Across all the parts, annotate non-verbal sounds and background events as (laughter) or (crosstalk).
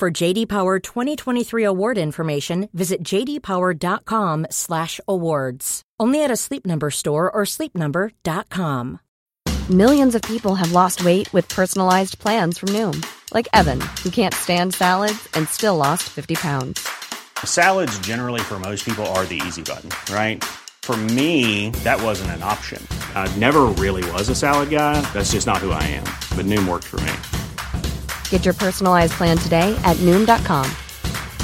For JD Power 2023 award information, visit jdpower.com/awards. Only at a Sleep Number store or sleepnumber.com. Millions of people have lost weight with personalized plans from Noom, like Evan, who can't stand salads and still lost 50 pounds. Salads, generally, for most people, are the easy button, right? For me, that wasn't an option. I never really was a salad guy. That's just not who I am. But Noom worked for me. Get your personalized plan today at Noom.com.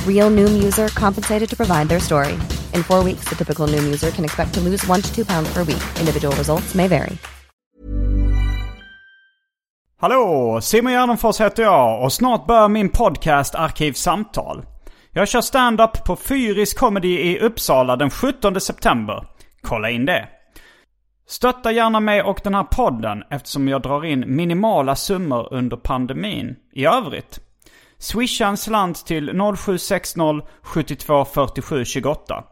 Real Noom user compensated to provide their story. In four weeks, the typical Noom user can expect to lose one to two pounds per week. Individual results may vary. Hallå! Simon Gärdenfors heter jag och snart börjar min podcast Arkivsamtal. Jag kör stand-up på Fyris Comedy i Uppsala den 17 september. Kolla in det! Stötta gärna mig och den här podden eftersom jag drar in minimala summor under pandemin i övrigt. Swisha en slant till 0760-724728.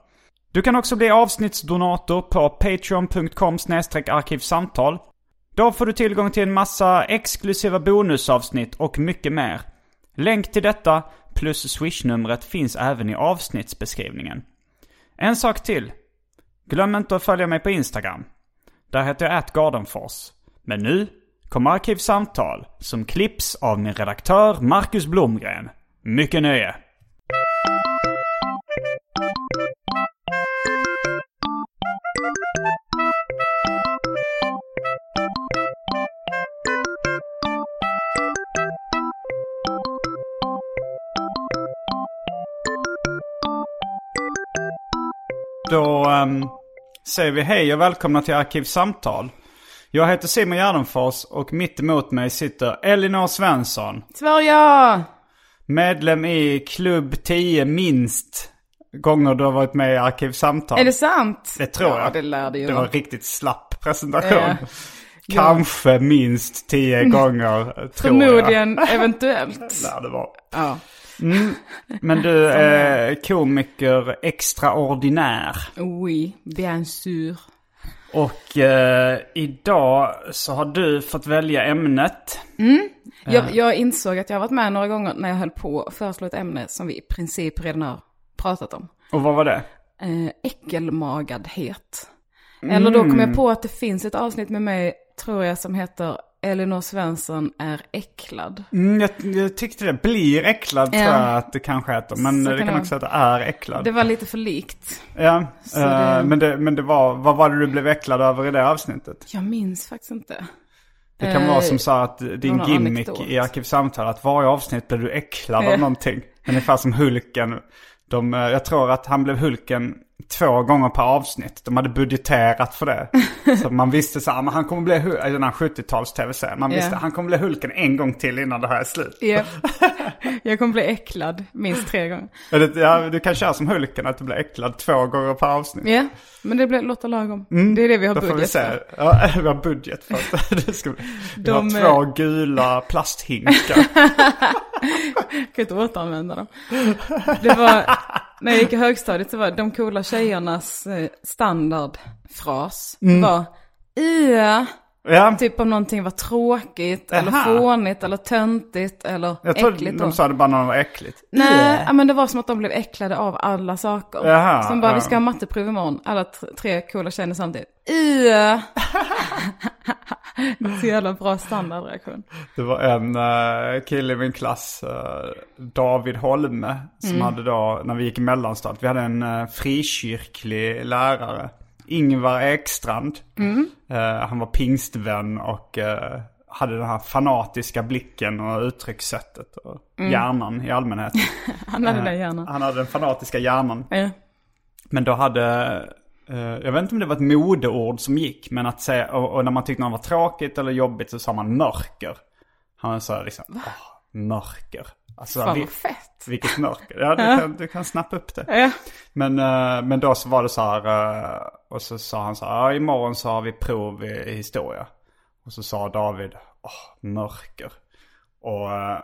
Du kan också bli avsnittsdonator på patreon.com arkivsamtal. Då får du tillgång till en massa exklusiva bonusavsnitt och mycket mer. Länk till detta plus swishnumret finns även i avsnittsbeskrivningen. En sak till. Glöm inte att följa mig på Instagram. Där heter jag atgardenfors. Men nu kommer Arkivsamtal som klipps av min redaktör Marcus Blomgren. Mycket nöje! Då um, säger vi hej och välkomna till Arkivsamtal. Jag heter Simon Gärdenfors och mitt emot mig sitter Elinor Svensson. Sverige! Medlem i klubb 10 minst gånger du har varit med i Arkivsamtal. Är det sant? Det tror ja, jag. det lär det ju Det var en riktigt slapp presentation. Ja. Kanske minst 10 gånger, tror jag. Förmodligen, eventuellt. (laughs) Lär det vara. Ja. Men du (laughs) är komiker extraordinär. Oui, bien sûr. Och eh, idag så har du fått välja ämnet. Jag, jag insåg att jag har varit med några gånger när jag höll på att föreslå ett ämne som vi i princip redan har pratat om. Och vad var det? Eh, äckelmagadhet. Eller då kom jag på att det finns ett avsnitt med mig, tror jag, som heter Elinor Svensson är äcklad. Mm, jag, jag tyckte det. Blir äcklad Ja. tror jag att det kanske heter. Men Så det kan det också heta är äcklad. Det var lite för likt. Ja, eh, det- men, det, men det var, vad var det du blev äcklad över i det avsnittet? Jag minns faktiskt inte. Det kan Eh, vara som så att din gimmick anekdot. i Arkivsamtal att varje avsnitt blir du äcklad av någonting. Ungefär som Hulken. De, eh, jag tror att han blev Hulken två gånger per avsnitt. De hade budgeterat för det. (laughs) Så man visste så här, men han kommer bli Hul- i den här 70-tals tv-serien. Man Ja. visste han kommer bli Hulken en gång till innan det här är slut. Japp. (laughs) jag kommer bli äcklad minst tre gånger. Ja, du kan köra som Hulken, att du blir äcklad två gånger per avsnitt. Ja, men det blir låter lagom. det är det vi har Då får vi budget se. för. Ja, (laughs) vi har budget för att det ska. Vi De, har två gula plasthinkar. Jag (laughs) kan inte återanvända dem. Det var, när jag gick i högstadiet så var de coola tjejernas eh, standardfras Mm. var Ja, Ja, typ om någonting var tråkigt eller Aha. fånigt eller töntigt eller jag tror äckligt. de sa det bara när det var äckligt. Nej, ja, men det var som att de blev äcklade av alla saker. Jaha, som bara, ja. vi ska ha matteprov imorgon. Alla tre coola tjejer samtidigt. Ja. (laughs) det är så jävla bra standardreaktion. Det var en uh, kille i min klass, eh, David Holme, som Mm. hade då, när vi gick i mellanstadiet, vi hade en uh, frikyrklig lärare. Ingvar Ekstrand. Mm. Eh, han var pingstvän och eh, hade den här fanatiska blicken och uttryckssättet och Mm. hjärnan i allmänhet. (laughs) Han hade Eh, den gärna. Han hade den fanatiska hjärnan. Ja. Men då hade, eh, jag vet inte om det var ett modeord som gick, men att säga, och, och när man tyckte något var tråkigt eller jobbigt så sa man mörker. Han sa liksom, åh, mörker. Alltså, Fan vad fett. Vilket mörker. Ja, du, kan, du kan snappa upp det. Ja. Men, eh, men då så var det så här, eh, och så sa han så här, ja, imorgon så har vi prov i, i historia. Och så sa David, åh, mörker. Och uh,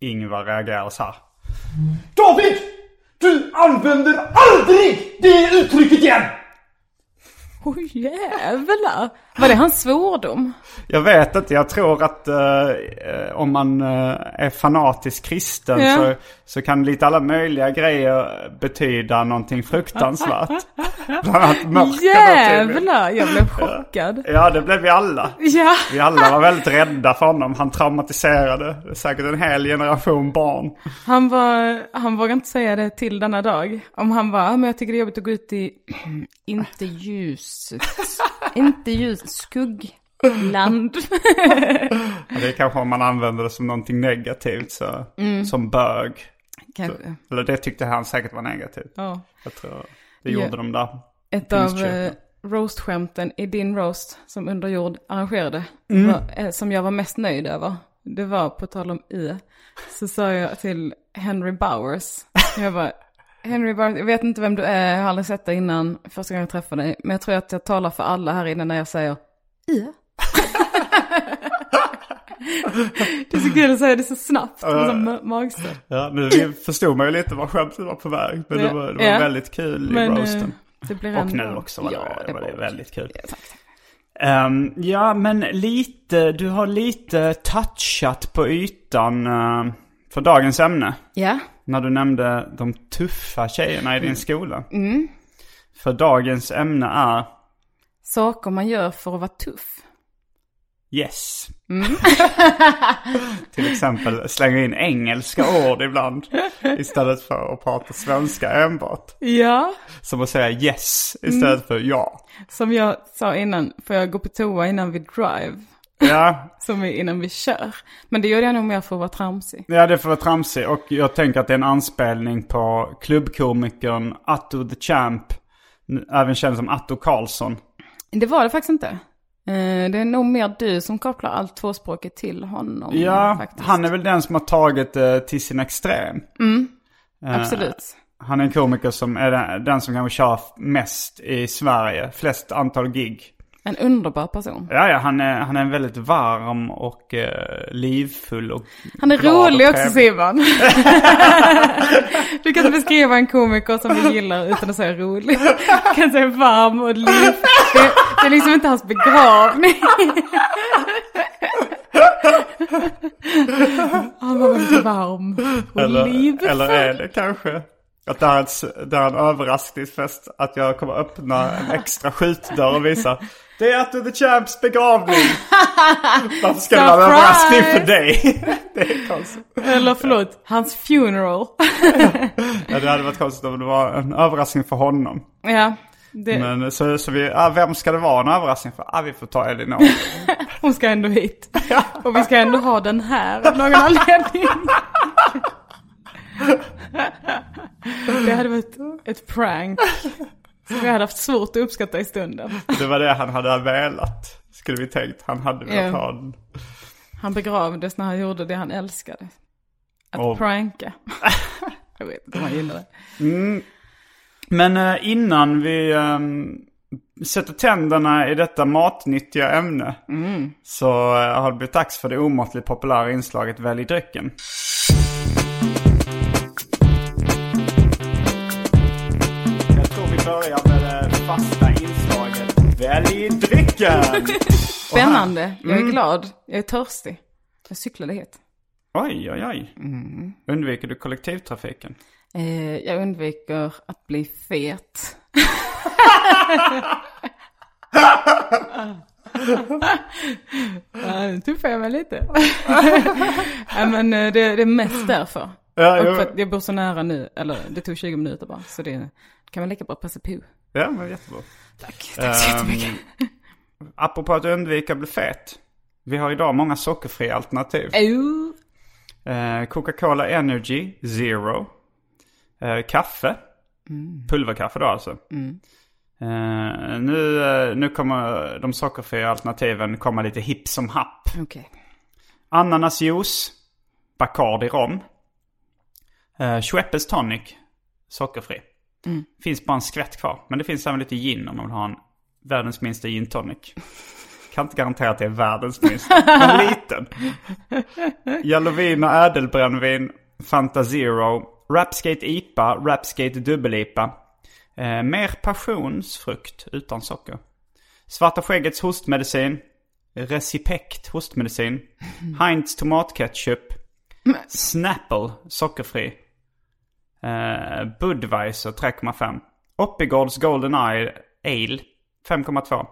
Ingvar reagerade så här. David! Du använder aldrig det uttrycket igen! Oj jävlar. Var det hans svordom? Jag vet inte, jag tror att eh, eh, om man eh, är fanatisk kristen Ja. så, så kan lite alla möjliga grejer betyda någonting fruktansvärt. (laughs) Bland annat mörker. Jävlar, jag blev chockad. Ja, det blev vi alla. Ja. Vi alla var väldigt rädda för honom. Han traumatiserade säkert en hel generation barn. Han, var, han vågade inte säga det till denna dag. Om han var, "Ja, men jag tycker det är jobbigt att gå ut i, (clears throat) inte ljuset, (laughs) inte ljus, skuggland. (laughs) Det är kanske om man använder det som någonting negativt, så, som bög. Kanske. Eller det tyckte han säkert var negativt. Ja. Jag tror det gjorde Ja. de där. Ett av eh, roast-skämten i din roast som Underjord arrangerade, Mm. var, eh, som jag var mest nöjd över, det var på tal om i, så sa jag till Henry Bowers, jag bara, Henry Bowers, jag vet inte vem du är, jag har aldrig sett dig innan, första gången jag träffade dig, men jag tror att jag talar för alla här inne när jag säger i. (laughs) det är så kul att säga det så snabbt, uh, så magstöd. Ja, nu förstod man ju lite vad skämtet var på väg. Men det Ja. var, det var Ja. väldigt kul i Men eh, roasten. det blir Och nu också var det, ja, var det var väldigt kul. Ja, tack. Ehm, ja, men lite, du har lite touchat på ytan eh, för dagens ämne. Ja, När du nämnde de tuffa tjejerna i din skola. Mm. För dagens ämne är saker man gör för att vara tuff. yes. Mm. (laughs) Till exempel slänga in engelska ord ibland. Istället för att prata svenska enbart. Ja, Som att säga yes istället för ja. som jag sa innan, får jag gå på toa innan vi drive? Ja, (laughs) Som är innan vi kör. Men det gör jag nog mer för att vara tramsig. Ja, det får vara tramsig. Och jag tänker att det är en anspelning på klubbkomikern Atto the Champ. Även känd som Atto Karlsson. Det var det faktiskt inte. Eh, Det är nog mer du som kopplar allt tvåspråkigt till honom. Ja, faktiskt. han är väl den som har tagit det till sin extrem. Eh, Absolut. Han är en komiker som är den, den som kanske kör mest i Sverige. Flest antal gig. En underbar person. Ja, ja, han är, han är en väldigt varm och eh, livfull och Han är rolig också. Simon. (laughs) du kan inte beskriva en komiker som vi gillar utan att säga rolig. Du kan säga varm och liv. Det, det är liksom inte hans begravning. Han var väldigt varm och Eller, livfull. eller är det kanske att det är, ett, det är en överraskningsfest att jag kommer öppna en extra skjutdörr och visa Det är Atto the Champs begravning! (laughs) Varför ska det vara en överraskning för dig? (laughs) det är konstigt. Eller förlåt, hans funeral. (laughs) Ja, det hade varit konstigt om det var en överraskning för honom. ja, det, Men så, så vi, ah, vem ska det vara en överraskning för? Ah, vi får ta Elinor. hon ska ändå hit. Och vi ska ändå ha den här av någon anledning. Det hade varit ett prank. Som vi hade haft svårt att uppskatta i stunden. Det var det han hade velat. Skulle vi tänkt. Han hade velat ha den. Han begravdes när han gjorde det han älskade. Att Och- pranka. (laughs) Jag vet inte om han gillar det. Men eh, innan vi ehm, sätter tänderna i detta matnyttiga ämne. Så eh, har det blivit dags för det omåttligt populära inslaget Välj drycken. Välj drycken! (laughs) Spännande. Jag är glad. Jag är törstig. Jag cyklade hit. Oj, oj, oj. Undviker du kollektivtrafiken? Eh, jag undviker att bli fet. (laughs) Ja, Nu tuffar jag mig lite. ja, men eh, det, det är mest därför. Ja, Och jo. för att jag bor så nära nu, eller det tog 20 minuter bara. Så det kan man lika bra passa på. Ja, men jättebra. Tack, tack så jättemycket. Um, apropå att undvika att bli fet. Vi har idag många sockerfria alternativ. Eh, Coca-Cola Energy Zero. Eh, kaffe. Pulverkaffe då alltså. Eh, nu, eh, nu kommer de sockerfria alternativen komma lite hipp som happ. Okej. Ananasjuice. Bacardi rom. Uh, Schweppes tonic, sockerfri. Finns bara en skvätt kvar. Men det finns även lite gin om man vill ha en världens minsta gin tonic. Kan inte garantera att det är världens minsta, men liten. (laughs) Jalovin och ädelbrännvin, Fanta Zero, Rapskate IPA, Rapskate dubbel-IPA. Eh, mer passionsfrukt utan socker. Svarta skäggets hostmedicin. Recipect hostmedicin. (laughs) Heinz tomatketchup. Snapple sockerfri. Eh, Budweiser 3,5. Oppigårds Golden Eye Ale 5,2.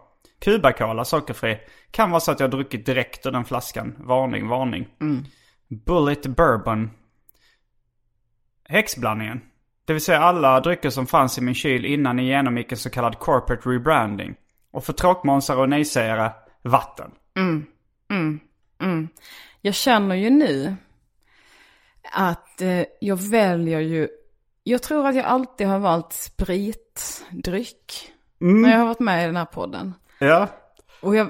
Cuba Cola sockerfri. Kan vara så att jag har druckit direkt ur den flaskan. Varning, varning. Bullet Bourbon. Häxblandningen. Det vill säga alla drycker som fanns i min kyl innan ni genomgick en så kallad corporate rebranding. Och för tråkmånsar och nejsägare, vatten. Jag känner ju nu att eh, jag väljer ju, jag tror att jag alltid har valt spritdryck. När jag har varit med i den här podden. Ja. Och jag,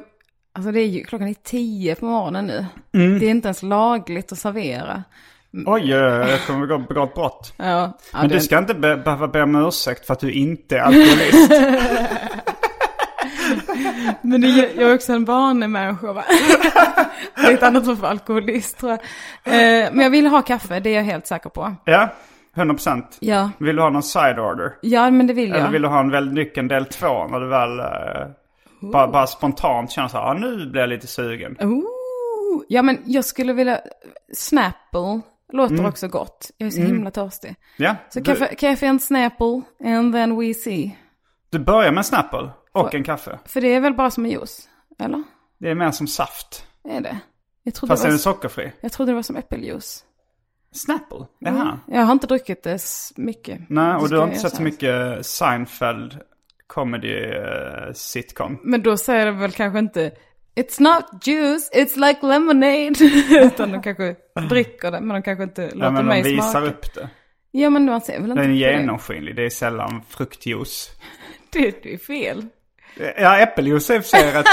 alltså det är ju, klockan är tio på morgonen nu. Mm. Det är inte ens lagligt att servera. Oj, jag kommer begå, begå ett brott. Ja, ja, Men du ska inte be, behöva be om ursäkt för att du inte är alkoholist. (laughs) Men det, jag är också en vanemänniska va? (laughs) det är ett annat ord för alkoholist tror jag. Eh, men jag vill ha kaffe, det är jag helt säker på. ja, 100%. Ja, Vill du ha någon side order? ja men det vill jag. Eller vill du ha en väldigt nyckeln del två när du väl eh, bara, bara spontant känner så här, ah, nu blir jag lite sugen. Ooh, ja men jag skulle vilja, Snapple låter också gott. Jag är så himla törstig. Ja, Så Mm. du, kaffe, kaffe and Snapple and then we see. du börjar med Snapple och en kaffe. För det är väl bara som en juice? Eller? Det är mer som saft. Är det? Jag trodde, Fast det är var, den sockerfri? jag trodde det var som äppeljuice. Snapple? Jaha. Jag har inte druckit det mycket. Nej, Det och du har inte sett så mycket Seinfeld comedy eh, sitcom? Men då säger de väl kanske inte It's not juice, it's like lemonade. (laughs) Utan de kanske dricker det, men de kanske inte låter Ja, men de mig visar smaka. upp det. Ja, men man ser väl inte Den är på det. genomskinlig, det är sällan fruktjuice. (laughs) Det, det är fel. Ja, äppeljuice är i och för sig rätt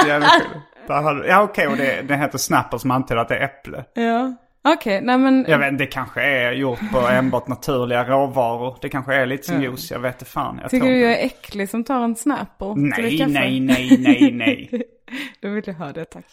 har du- Ja, okej, och det, det heter Snapple som antyder att det är äpple. Ja. Okej, nej men. Jag vet det kanske är gjort på enbart naturliga råvaror. Det kanske är lite som juice, jag vet fan. Jag Tycker du jag är äcklig som tar en Snapple? till Nej, nej, nej, nej, (laughs) nej. Då vill jag ha det, tack.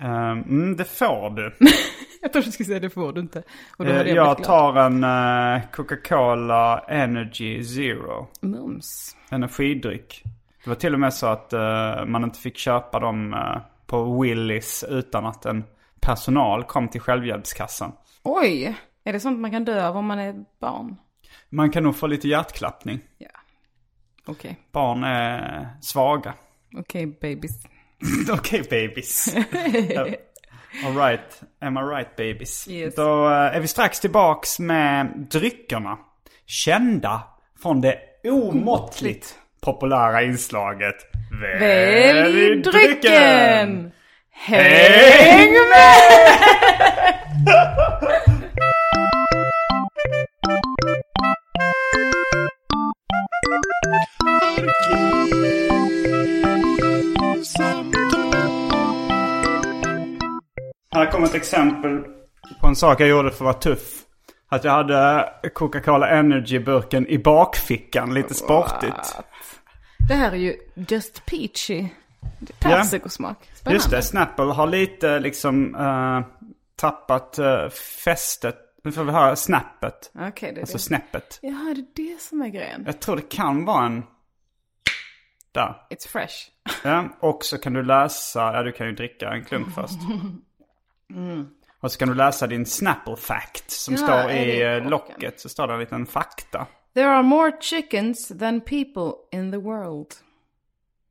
Ehm, mm, det får du. (laughs) Jag tror du skulle säga det får du inte. Och då Eh, hade jag, jag tar en eh, Coca-Cola Energy Zero. Mums. Energidryck. Det var till och med så att eh, man inte fick köpa dem eh, på Willys utan att en personal kom till självhjälpskassan. Oj, är det sånt man kan dö av om man är barn? Man kan nog få lite hjärtklappning. Ja. Okej, Barn är svaga. okej babies. (laughs) Okej babies. (laughs) All right. Am I right babies? Yes. Då eh, är vi strax tillbaks med dryckerna. Kända från det omåttligt populära inslaget Välj drycken! Häng Här kommer ett exempel på en sak jag gjorde för att vara tuff. Att jag hade Coca-Cola Energy-burken i bakfickan, lite sportigt. Det här är ju Just Peachy. Persikosmak. Spännande. Just det, Snapple har lite liksom eh, tappat uh, fästet. Nu får vi höra snappet. Okej, det är Alltså det. snäppet. Jaha, det är det som är grejen. Jag tror det kan vara en... Där. It's fresh. Ja, och så kan du läsa, ja du kan ju dricka en klunk (laughs) först. Och så kan du läsa din Snapple fact som Ja, står i eh, locket. Så står det en liten fakta. There are more chickens than people in the world.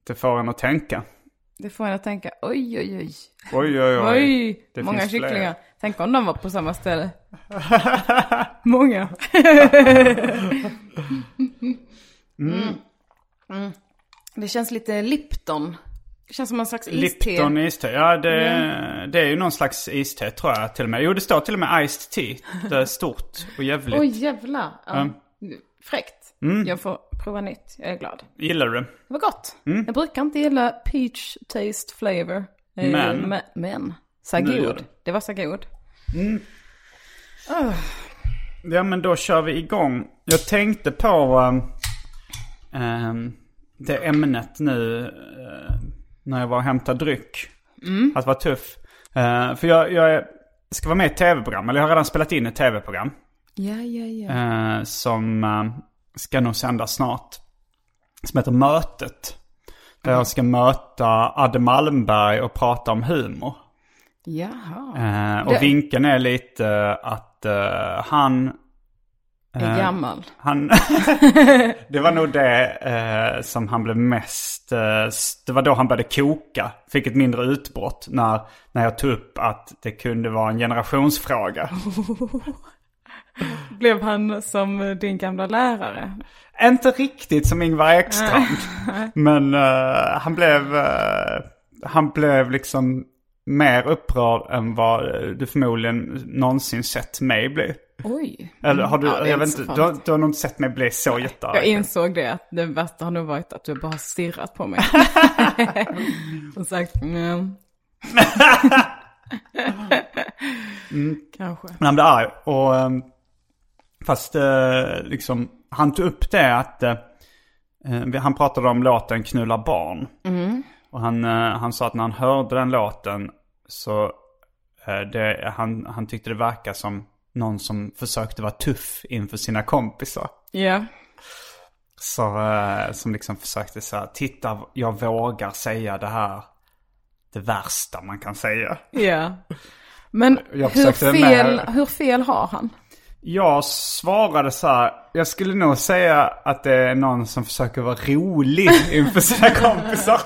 Det får en att tänka. Det får en att tänka, oj, oj, oj. Oj, oj, oj. Oj, Det många finns fler. kycklingar. Tänk om de var på samma ställe. (laughs) många. (laughs) mm. Det känns lite Lipton. Det känns som en slags iste. Lipton iste. Ja, det, det är ju någon slags iste tror jag till och med. Jo, det står till och med iced tea. Det är stort och jävligt. Oj, jävlar. Ja. Fräckt. Mm. Jag får prova nytt. Jag är glad. Gillar du? Det var gott. Jag brukar inte gilla peach taste flavor. Eh, Men? me- men. Så god. det. Det var så god. Ja men då kör vi igång. Jag tänkte på ehm, det ämnet nu eh, när jag var och hämtade dryck. Att vara tuff. Eh, för jag, jag ska vara med i ett tv-program, eller jag har redan spelat in ett tv-program. Ja, ja, ja. eh, som eh, ska nog sändas snart. Som heter Mötet. Där jag ska möta Adde Malmberg och prata om humor. Jaha. Och Det- vinkeln är lite att han... är gammal. Han, (laughs) det var nog det eh, som han blev mest... Eh, det var då han började koka. Fick ett mindre utbrott när, när jag tog upp att det kunde vara en generationsfråga. (laughs) Blev han som din gamla lärare? Inte riktigt som Ingvar Ekstrand. (laughs) men eh, han blev... eh, han blev liksom mer upprörd än vad eh, du förmodligen någonsin sett mig bli. Oj. Eller har du, Ja, jag vet inte du, har- du har nog inte sett mig bli så jättearg. Jag insåg det, att det värsta har nog varit att du bara stirrat på mig. (laughs) och sagt, mm. Kanske. Men han blev arg. Och, ehm, fast eh, liksom, han tog upp det att eh, eh, han pratade om låten Knulla barn. Och han, han sa att när han hörde den låten så det, han, han tyckte det verkade som någon som försökte vara tuff inför sina kompisar. Ja. Så, eh, som liksom försökte säga, titta jag vågar säga det här. Det värsta man kan säga. Ja. Men Jag hur fel, med- hur fel har han? Jag svarade så här, jag skulle nog säga att det är någon som försöker vara rolig (laughs) inför sina kompisar.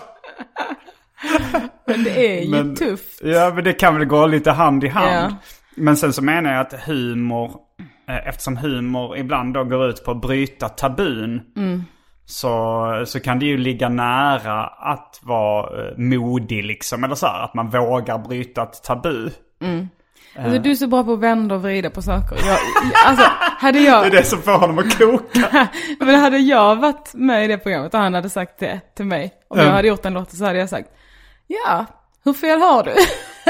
Men det är ju Men- tufft. Ja, men det kan väl gå lite hand i hand. Ja. Men sen så menar jag att humor, eh, eftersom humor ibland då går ut på att bryta tabun. Så, så kan det ju ligga nära att vara eh, modig liksom. Eller så här, att man vågar bryta ett tabu. Alltså, du är så bra på att vända och vrida på saker. Jag, alltså, hade jag... (laughs) Det är det som får honom att koka. (laughs) Men hade jag varit med i det programmet och han hade sagt det till mig. Om jag Mm. hade gjort den låten så hade jag sagt. Ja, hur fel har du?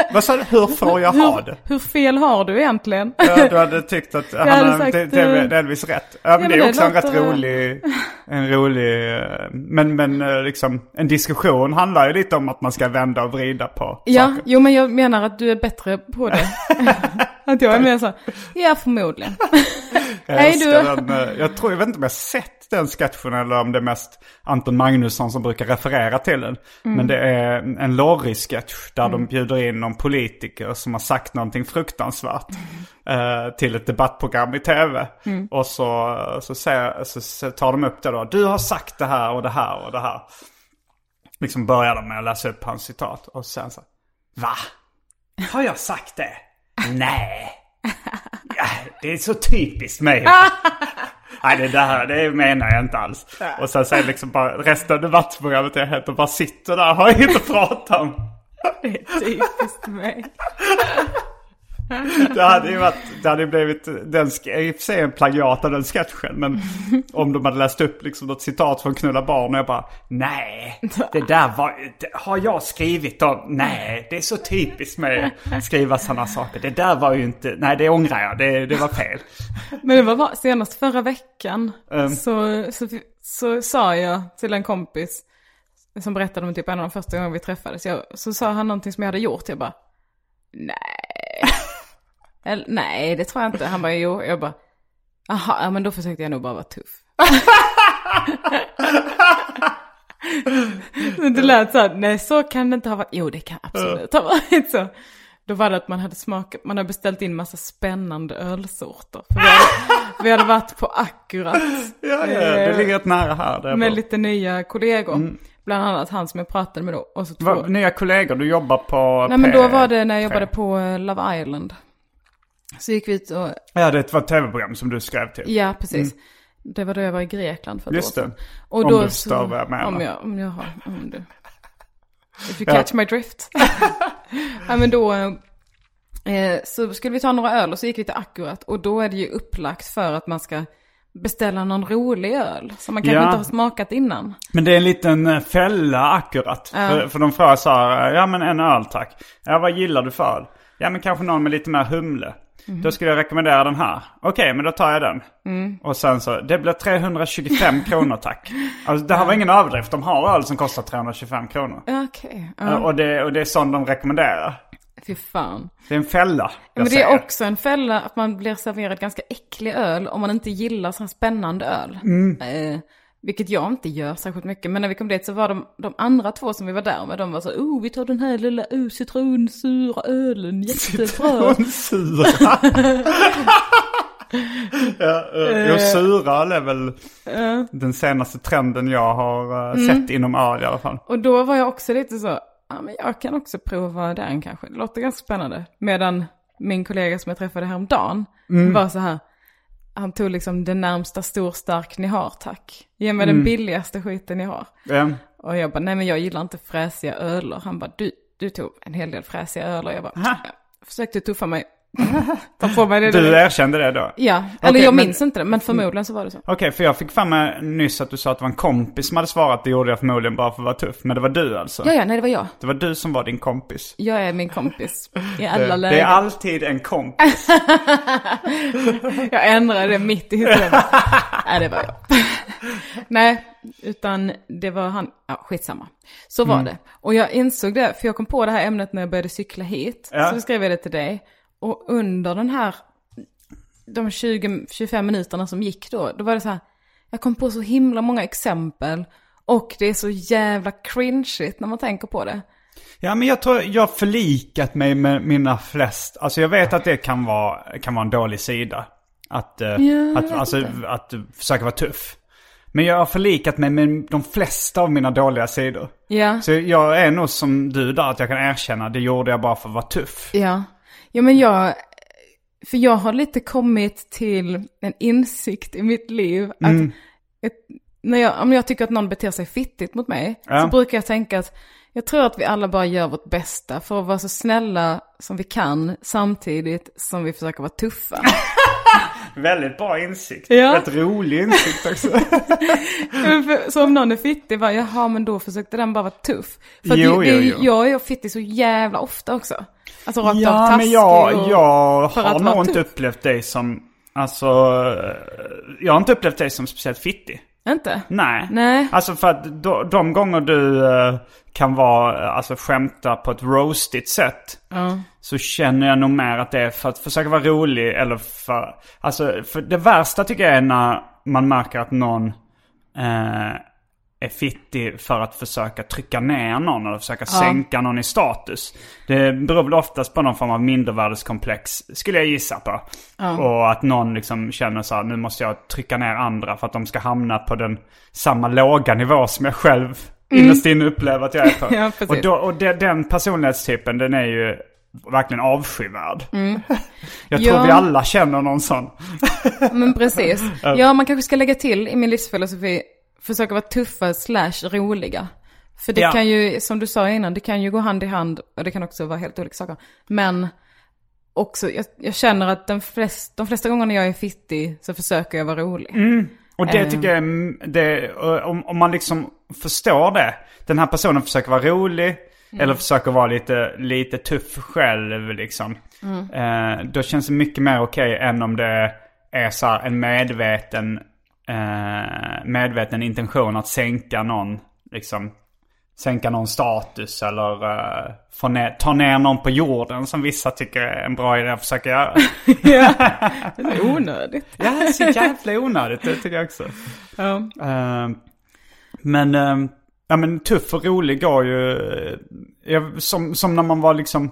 (laughs) Vad sa du? Hur får jag ha det? hur fel har du egentligen? Ja, du hade tyckt att (laughs) han hade sagt, det, det är eh, delvis rätt. Ja, men men det är det också en rätt rolig, en rolig, eh, men, men eh, liksom en diskussion handlar ju lite om att man ska vända och vrida på Ja, saker. jo men jag menar att du är bättre på det. (laughs) att jag är mer så, ja förmodligen. Jag du. Den, jag tror, jag vet inte om jag har sett den sketchen eller om det är mest Anton Magnusson som brukar referera till den. Mm. Men det är en Lorry-sketch där de bjuder in någon politiker som har sagt någonting fruktansvärt. eh, till ett debattprogram i tv. Mm. Och så, så, säger, så, så tar de upp det då. Du har sagt det här och det här och det här. Liksom börjar de med att läsa upp hans citat. Och sen så, va? Har jag sagt det? (laughs) Nej. Ja, det är så typiskt mig. (laughs) Nej, det där det menar jag inte alls. Och sen säger liksom bara resten av debattprogrammet är helt och bara sitter där och har inget att prata om. Det är typiskt mig. Det hade ju varit, det hade blivit, den, i och för sig en plagiat av den sketchen. Men om de hade läst upp liksom något citat från Knulla barn och jag bara, nej, det där var, det, har jag skrivit om, nej, det är så typiskt med att skriva sådana saker. Det där var ju inte, nej det ångrar jag, det, det var fel. Men det var bara, senast förra veckan Um. så, så, så sa jag till en kompis som berättade om typ en av de första gångerna vi träffades. Jag, så sa han någonting som jag hade gjort. Jag bara, nej. Eller, nej, det tror jag inte. Han bara, jo. Jag bara, aha, ja, men då försökte jag nog bara vara tuff. (laughs) Men det lät så här, nej så kan det inte ha varit. Jo, det kan absolut ha varit så. Då var det att man hade smakat, man hade beställt in massa spännande ölsorter. För vi, hade, vi hade varit på Akkurat. (laughs) Ja, ja, det eh, ligger rätt nära här. Med bor. lite nya kollegor. Bland annat han som jag pratade med då. Och så två. Va, nya kollegor, du jobbar på Nej men P- då var det när jag jobbade på eh, Love Island. Så gick vi ut och, Ja, det var ett tv-program som du skrev till. ja precis. Det var då jag var i Grekland för ett Just år sedan. Och Om då du förstår vad jag menar. Om jag, om jag har, om du. If you Ja. catch my drift. (laughs) ja men då, eh, så skulle vi ta några öl och så gick vi till Akkurat. Och då är det ju upplagt för att man ska beställa någon rolig öl. Som man kanske Ja. inte har smakat innan. Men det är en liten eh, fälla akkurat. Ja. För, för de frågar så här, ja men en öl tack. Ja vad gillar du för öl? Ja men kanske någon med lite mer humle. Då skulle jag rekommendera den här. Okej, men då tar jag den. Och sen så, det blir 325 kronor tack. Alltså det här var ingen överdrift. De har öl som kostar 325 kronor. Okej, Eh, ja. Och, det, och det är sånt de rekommenderar. fy fan. Det är en fälla. Men det är också en fälla att man blir serverad ganska äcklig öl om man inte gillar så här spännande öl. Eh, vilket jag inte gör särskilt mycket. Men när vi kom dit så var de, de andra två som vi var där med, de var så, oh vi tar den här lilla oh, citronsura ölen, (laughs) jättebra. (laughs) Sura. ja, uh, jo, suröl är väl den senaste trenden jag har eh, sett inom öl i alla fall. Och då var jag också lite så, ja men jag kan också prova den kanske. Det låter ganska spännande. Medan min kollega som jag träffade häromdagen var så här, han tog liksom den närmsta stor stark ni har tack. Ge mig den billigaste skiten ni har. Ja. Och jag bara, nej men jag gillar inte fräsiga öler. Han bara, du, du tog en hel del fräsiga öler. Jag bara, Aha. jag försökte tuffa mig. (laughs) Ta på mig det. Du där. erkände det då? Ja, eller Okej, jag men- minns inte det, men förmodligen så var det så. Okej, för jag fick fram mig nyss att du sa att det var en kompis som hade svarat. Det gjorde jag förmodligen bara för att vara tuff. Men det var du alltså? Ja, ja, nej det var jag. Det var du som var din kompis. Jag är min kompis i alla Det, det lägen. är alltid en kompis. (laughs) Jag ändrade det mitt i historien. (laughs) Nej, det var jag. Nej, utan det var han. Ja, skitsamma. Så var det. Och jag insåg det, för jag kom på det här ämnet när jag började cykla hit. Ja. Så skrev jag det till dig. Och under den här, de 20-25 minuterna som gick då, då var det så här, jag kom på så himla många exempel. Och det är så jävla cringeigt när man tänker på det. Ja, men jag tror jag har förlikat mig med mina flest. Alltså jag vet att det kan vara, kan vara en dålig sida. Att, eh, jag att, alltså, inte. att försöka vara tuff. Men jag har förlikat mig med de flesta av mina dåliga sidor. Ja. Så jag är nog som du där, att jag kan erkänna det gjorde jag bara för att vara tuff. Ja. Ja men jag, för jag har lite kommit till en insikt i mitt liv att Mm. ett, när jag, om jag tycker att någon beter sig fittigt mot mig Ja. så brukar jag tänka att jag tror att vi alla bara gör vårt bästa för att vara så snälla som vi kan samtidigt som vi försöker vara tuffa. (laughs) Väldigt bra insikt. Ja. Väldigt rolig insikt också. (laughs) För- så om någon är fittig, bara, jaha men då försökte den bara vara tuff. För Jo, det, jo, det, jo. jag är fittig så jävla ofta också. Alltså rakt av ja, taskig men jag, och- jag har nog inte upplevt dig som, alltså, eh, jag har inte upplevt dig som speciellt fittig. Inte? Nej. Nej. Alltså för att de, de gånger du eh, kan vara, eh, alltså skämta på ett roastigt sätt. Ja. Så känner jag nog mer att det är för att försöka vara rolig eller för, alltså för det värsta tycker jag är när man märker att någon eh, är fittig för att försöka trycka ner någon eller försöka sänka någon i status. Det beror väl oftast på någon form av mindervärdeskomplex, skulle jag gissa på. Och att någon liksom känner så här, nu måste jag trycka ner andra för att de ska hamna på den samma låga nivå som jag själv innerst inne upplever att jag är på. (laughs) Ja, och då, och de, den personlighetstypen, den är ju verkligen avskyvärd. (laughs) Jag tror Ja. vi alla känner någon sån. Men precis. (laughs) Ja, man kanske ska lägga till i min livsfilosofi, försöka vara tuffa slash roliga. För det Ja. kan ju, som du sa innan, det kan ju gå hand i hand och det kan också vara helt olika saker. Men också, jag, jag känner att den flest, de flesta gångerna jag är fittig så försöker jag vara rolig. Och det Eh. tycker jag är, det, om, om man liksom förstår det. Den här personen försöker vara rolig. Eller försöker vara lite, lite tuff själv liksom. Eh, då känns det mycket mer okej än om det är så en medveten, eh, medveten intention att sänka någon. Liksom sänka någon status eller få ner, ta ner någon på jorden som vissa tycker är en bra idé att försöka göra. (laughs) (laughs) Det är onödigt. Ja, det är så jävla onödigt. Det tycker jag också. Ja. Eh, men, eh, ja men tuff och rolig går ju, jag, som, som när man var liksom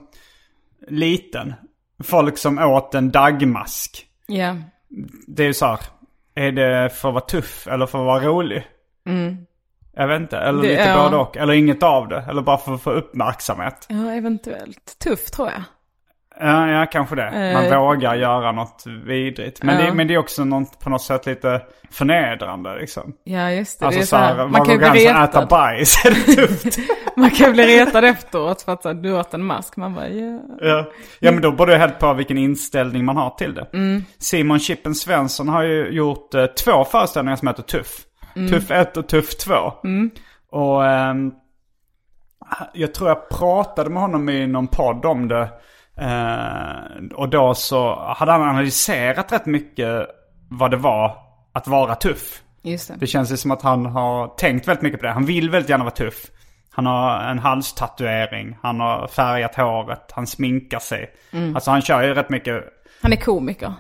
liten. Folk som åt en dagmask. Ja. Det är ju så här, är det för att vara tuff eller för att vara rolig? Jag vet inte, eller Mm. Det- lite ja. både och. Eller inget av det. Eller bara för att få uppmärksamhet. ja, eventuellt. Tuff tror jag. Ja, ja kanske det. Man Eh. vågar göra något vidrigt. Men, Ja. det, men det är också något, på något sätt lite förnedrande liksom. Ja, just det. Alltså det är så här, man man kan bli gränsen äta retad. bajs, (laughs) är det tufft? (laughs) Man kan bli retad efteråt för att så, du åt en mask. Man bara, ja. ja. ja, men då beror det helt på vilken inställning man har till det. Mm. Simon Chippen Svensson har ju gjort eh, två föreställningar som heter Tuff. Mm. Tuff 1 och Tuff 2. Och ehm, jag tror jag pratade med honom i någon podd om det. Eh, och då så hade han analyserat rätt mycket vad det var att vara tuff. Just det. Det känns ju som att han har tänkt väldigt mycket på det. Han vill väldigt gärna vara tuff. Han har en halstatuering, han har färgat håret, han sminkar sig. Alltså han kör ju rätt mycket Han är komiker.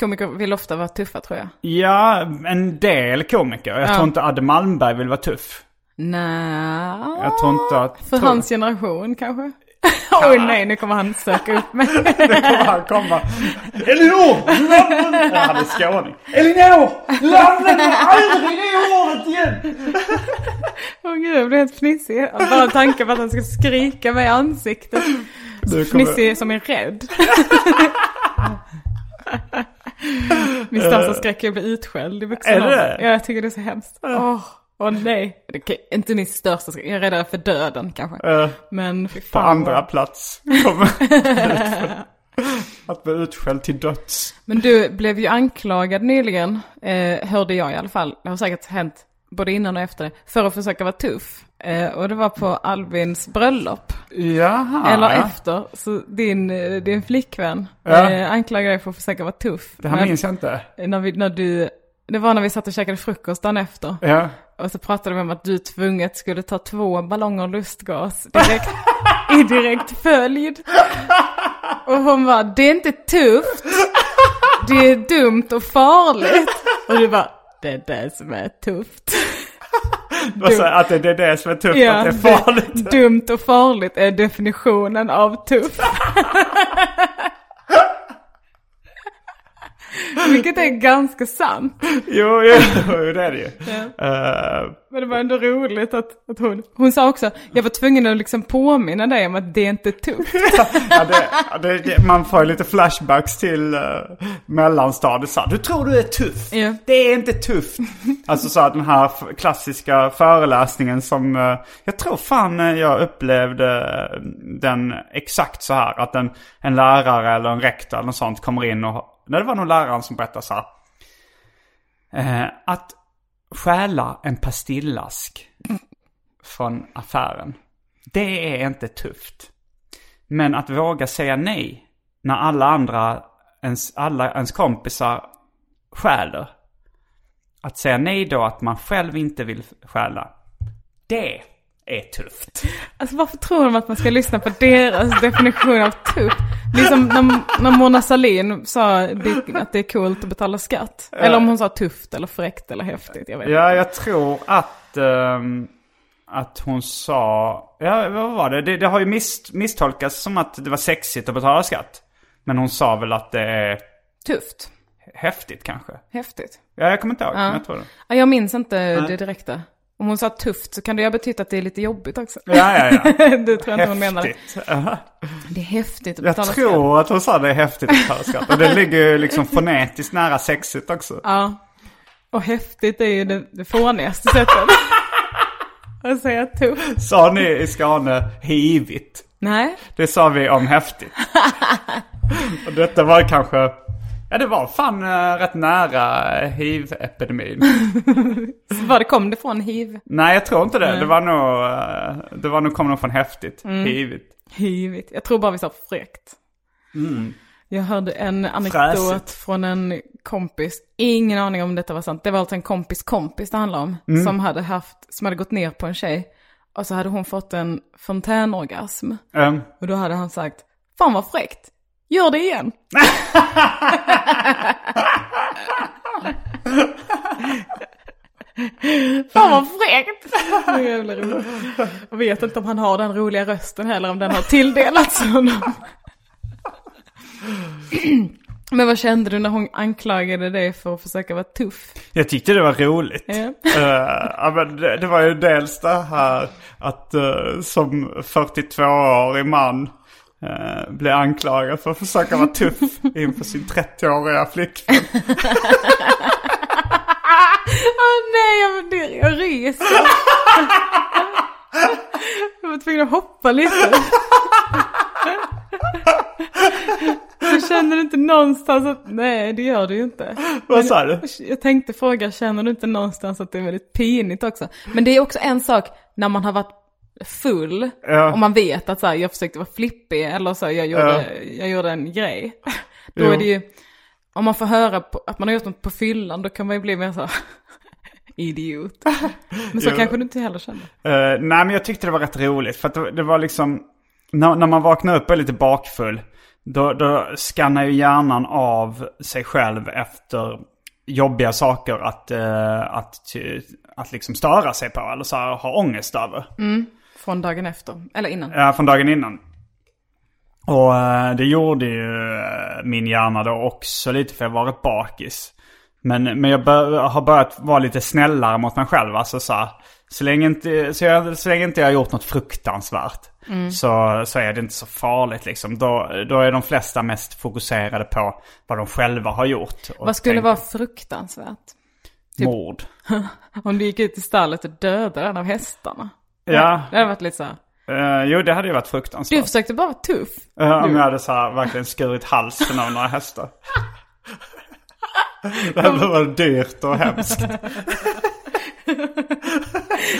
Komiker vill ofta vara tuffa tror jag. Ja, en del komiker. Jag tror inte Adde Malmberg vill vara tuff. Nej. Jag tror inte att... För tror, hans generation kanske. Oj nej, nu kommer han söka upp mig. (laughs) Det kommer han komma. Elinor! Lämna Ja, han är skåning. Elinor! Lämna aldrig det ordet igen! Åh gud, jag blir helt fnissig. Bara tanken på att han ska skrika mig i ansiktet. Kommer- Fnissig som är rädd. (laughs) Min största skräck är att bli utskälld i vuxen Är det? Ja, jag tycker det är så hemskt. Åh, nej. Det inte min största skräck. Jag är räddare för döden kanske. Eh, Men på fan. andra plats kommer (laughs) (laughs) att bli utskälld till döds. Men du blev ju anklagad nyligen, eh, hörde jag i alla fall. Det har säkert hänt både innan och efter det. För att försöka vara tuff. Eh, och det var på Albins bröllop. Jaha. Eller efter. Så din, eh, din flickvän Ja. eh, anklagade dig för att försöka vara tuff. Det här Men- minns jag inte. när, vi, när du, det var när vi satt och käkade frukost dagen efter. Ja. Och så pratade vi om att du tvunget skulle ta två ballonger lustgas direkt, i direkt följd. Och hon bara, det är inte tufft. Det är dumt och farligt. Och du bara, det är det som är tufft. Säger att det, det är det som är tufft, att det är farligt. det- dumt och farligt är definitionen av tuff. (laughs) Vilket är ganska sant. Jo, jo, jo, det är det ju. Eh, Men det var ändå roligt att, att hon, hon sa också, jag var tvungen att liksom påminna dig om att det är inte tufft. (laughs) ja, det, ja, det, man får lite flashbacks till uh, mellanstadiet. Så du tror du är tuff. Ja. Det är inte tufft. alltså så här, den här klassiska föreläsningen som eh, jag tror fan jag upplevde den exakt så här. Att en, en lärare eller en rektor eller något sånt kommer in och, nej det var nog läraren som berättade så här. Eh, att stjäla en pastillask från affären. Det är inte tufft. Men att våga säga nej när alla andra, ens, alla ens kompisar stjäler. Att säga nej då att man själv inte vill stjäla. Det är tufft. Alltså varför tror de att man ska lyssna på deras definition av tuff? Liksom när, när Mona Sahlin sa att det är coolt att betala skatt. Eller om hon sa tufft eller fräckt eller häftigt, jag vet Ja, jag tror att, ehm, att hon sa, ja vad var det? Det, det har ju miss, misstolkats som att det var sexigt att betala skatt. Men hon sa väl att det är Tufft. häftigt kanske. Häftigt. Ja, jag kommer inte ihåg, Ja. jag tror det. Ja, jag minns inte det direkta. Om hon sa tufft så kan det ha betytt att det är lite jobbigt också. Ja, ja, ja. (laughs) det tror jag inte hon menade. Häftigt. Det är häftigt att Jag betala skatt. tror att hon sa det är häftigt att betala skatt. Och det ligger ju liksom fonetiskt nära sexigt också. Ja. Och häftigt är ju det, det fånigaste sättet. (laughs) att säga tufft. Sa ni i Skåne hivigt? Nej. Det sa vi om häftigt. (laughs) Och detta var kanske, ja det var fan äh, rätt nära hiv-epidemin. (laughs) Var det kom det från hiv? Nej jag tror inte det. Det var nog, äh, det var nog, kom nog från häftigt. Hivigt. Hivigt. Jag tror bara vi sa fräckt. Jag hörde en anekdot Fräsigt. från en kompis. Ingen aning om detta var sant. Det var alltså en kompis kompis det handlar om. Som hade haft, som hade gått ner på en tjej. Och så hade hon fått en fontänorgasm. Um, Och då hade han sagt, fan vad fräckt. Gör det igen. Fan vad fräckt! Jag vet inte om han har den roliga rösten heller, om den har tilldelats honom. Men vad kände du när hon anklagade dig för att försöka vara tuff? jag tyckte det var roligt. Ja. Eh, ja, men det, det var ju dels det här att eh, som 42-årig man uh, bli anklagad för att försöka vara tuff (laughs) inför sin 30-åriga flickvän. (laughs) Åh nej, jag, det- jag reser. (laughs) Jag var tvungen att hoppa lite. Du känner du inte någonstans att, nej det gör du ju inte. Vad sa du? Jag tänkte fråga, känner du inte någonstans att det är väldigt pinigt också? Men det är också en sak när man har varit full. Ja. Och man vet att så här, jag försökte vara flippig eller så här, jag, gjorde, jag gjorde en grej. (laughs) Då Jo. är det ju, om man får höra på, att man har gjort något på fyllan, då kan man ju bli mer så här, (laughs) idiot. Men så Jo. kanske du inte heller känner. Eh, nej men jag tyckte det var rätt roligt för att det, det var liksom när, när man vaknar upp och är lite bakfull då, då skannar ju hjärnan av sig själv efter jobbiga saker att, uh, att, att liksom störa sig på eller så här, ha ångest över. Från dagen efter, eller innan. Ja, från dagen innan. Och eh, det gjorde ju eh, min hjärna då också lite för jag var rätt bakis. Men, men jag bör, har börjat vara lite snällare mot mig själv. Alltså så, här, så, länge inte, så, jag, så länge inte jag har gjort något fruktansvärt så, så är det inte så farligt liksom. Då, då är de flesta mest fokuserade på vad de själva har gjort. Vad skulle tänker, vara fruktansvärt? typ- Mord. (laughs) Om du gick ut i stallet och dödade en av hästarna. Ja, Det hade varit lite så här. eh, jo det hade ju varit Du fruktansvärt. försökte bara vara tuff. Ja, om jag hade så här, verkligen skurit halsen av några hästar. (laughs) Det hade varit dyrt och hemskt. (laughs)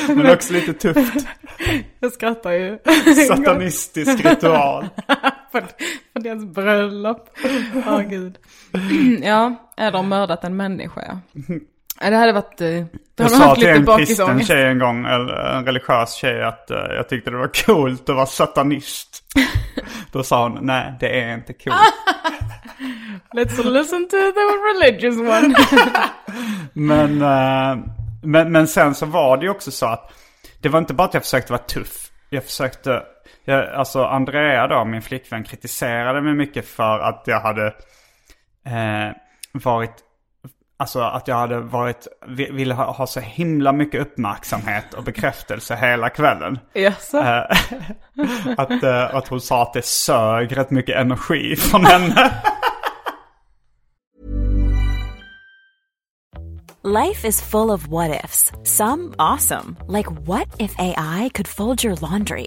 Men också lite tufft. Jag skrattar ju. Satanistisk ritual. (laughs) på, deras bröllop. Åh gud. (clears throat) Ja, eller mördat en människa Det hade varit... eh, Då Jag sa till en kristen tjej en gång, eller en religiös tjej, att eh, jag tyckte det var coolt att vara satanist. (laughs) Då sa hon, nej det är inte coolt. (laughs) Let's listen to the religious one. (laughs) Men, eh, men, men sen så var det ju också så att det var inte bara att jag försökte vara tuff. Jag försökte, jag, alltså Andrea då, min flickvän, kritiserade mig mycket för att jag hade eh, varit, alltså att jag hade varit, vi- ville ha, ha så himla mycket uppmärksamhet och bekräftelse hela kvällen. Jaså? Eh, (laughs) att, eh, att hon sa att det sög rätt mycket energi från henne. Life is full of what ifs. Some awesome, like what if AI could fold your laundry?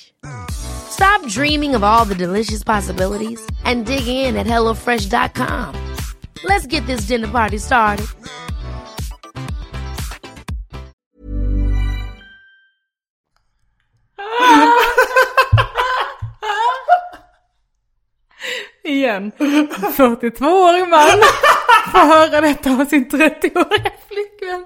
Stop dreaming of all the delicious possibilities and dig in at HelloFresh.com. Let's get this dinner party started. Igen. 42-årig man får höra detta av sin 30-åriga flickvän.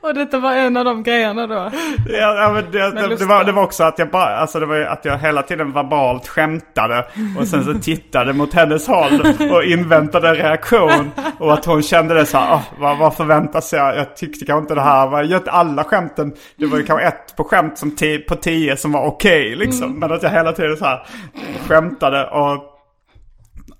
Och detta var en av de grejerna då. Ja, men det, det, det, var, det var också att jag bara, alltså det var att jag hela tiden verbalt skämtade och sen så tittade mot hennes håll och inväntade en reaktion. Och att hon kände det så här, "Åh, vad, vad förväntas jag? Jag tyckte kanske inte det här var, jag alla skämten, det var ju kanske ett på skämt som på tio som var okej liksom. Men att jag hela tiden så här skämtade och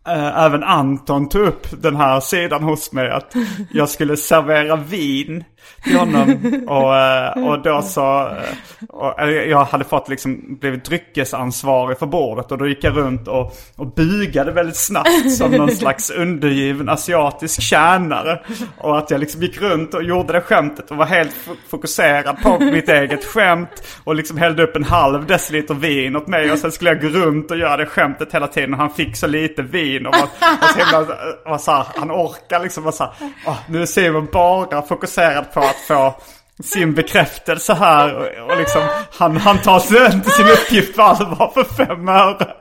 eh, även Anton tog upp den här sidan hos mig. Att jag skulle servera vin till honom. (laughs) Och, eh, och då så, eh, och, jag hade fått liksom, blivit dryckesansvarig för bordet. Och då gick jag runt och, och bugade väldigt snabbt som någon (laughs) slags undergiven asiatisk tjänare. Och att jag liksom gick runt och gjorde det skämtet och var helt fo- fokuserad på mitt eget skämt. Och liksom hällde upp en halv deciliter vin åt mig. Och sen skulle jag gå runt och göra det skämtet hela tiden. Och han fick så lite vin. Och var, var så himla, var så här, han orkar liksom vara så här, "Åh, nu är Simon bara fokuserad på att få sin bekräftelse här. Och, och liksom, han, han tar sig inte sin uppgift på allvar för fem öre.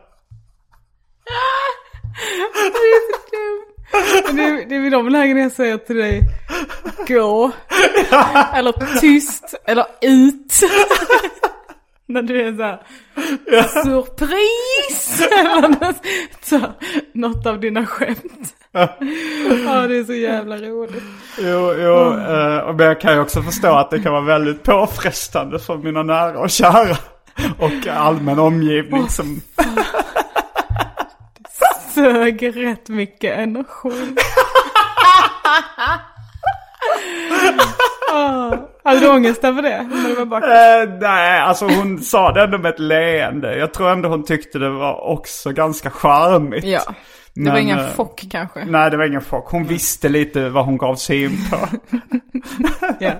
Det, det är vid de lägena jag säger till dig gå. Eller tyst. Eller ut. När du är såhär surprise. Eller något av dina skämt. Ja det är så jävla roligt. Jo, jo eh, men jag kan ju också förstå att det kan vara väldigt påfrestande för mina nära och kära. Och allmän omgivning som... Sög rätt mycket energi. (laughs) Hade du ångest över det? När du var bakis? Eh, nej, alltså hon sa det ändå med ett leende. Jag tror ändå hon tyckte det var också ganska charmigt. Ja. Det var Men, ingen eh, chock kanske? Nej, det var ingen chock. Hon visste lite vad hon gav sig in på. (laughs) Ja.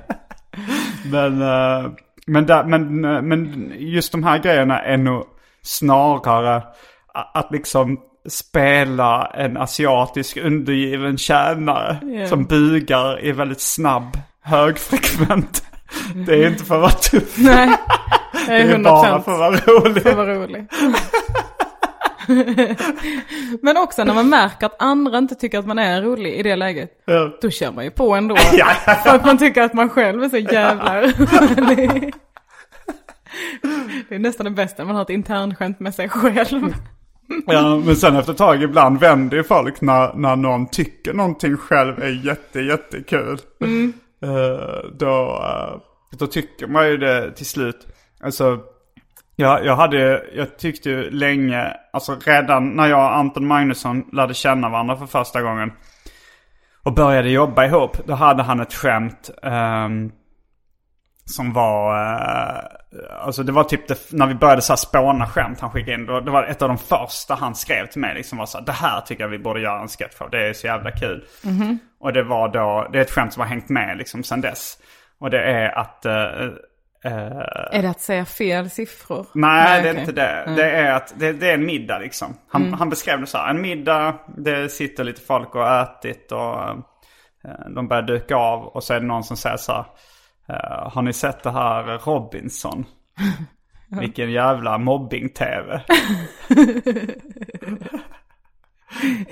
Men, eh, men, där, men, eh, men just de här grejerna är nog snarare att liksom spela en asiatisk undergiven tjänare Ja. som bugar i väldigt snabb, högfrekvent. Det är inte för att vara tuff, Nej, det är är 100 bara för att vara rolig. för att vara rolig. (laughs) Men också när man märker att andra inte tycker att man är rolig i det läget. Ja. Då kör man ju på ändå. Ja, (laughs) ja, För att man tycker att man själv är så jävla rolig. Det är nästan det bästa, man har ett internskämt med sig själv. Ja, men sen efter ett tag ibland vänder ju folk när, när någon tycker någonting själv är jätte, jättekul. Eh, då, eh, då tycker man ju det till slut. Alltså, jag, jag hade, jag tyckte ju länge, alltså redan när jag och Anton Magnusson lärde känna varandra för första gången. Och började jobba ihop, då hade han ett skämt. ehm, som var, eh, alltså det var typ det, när vi började så här spåna skämt han skickade in. Då, det var ett av de första han skrev till mig liksom var så här, det här tycker jag vi borde göra en sketch av. Det är så jävla kul. Och det var då, det är ett skämt som har hängt med liksom sen dess. Och det är att, eh, Är det att säga fel siffror? Nej, det är okej. inte det. Det är att det, det är en middag liksom. Han, han beskrev det så här. En middag, det sitter lite folk och har ätit och eh, de börjar dyka av. Och så är det någon som säger så här. eh, har ni sett det här Robinson? (laughs) Vilken jävla mobbing-tv.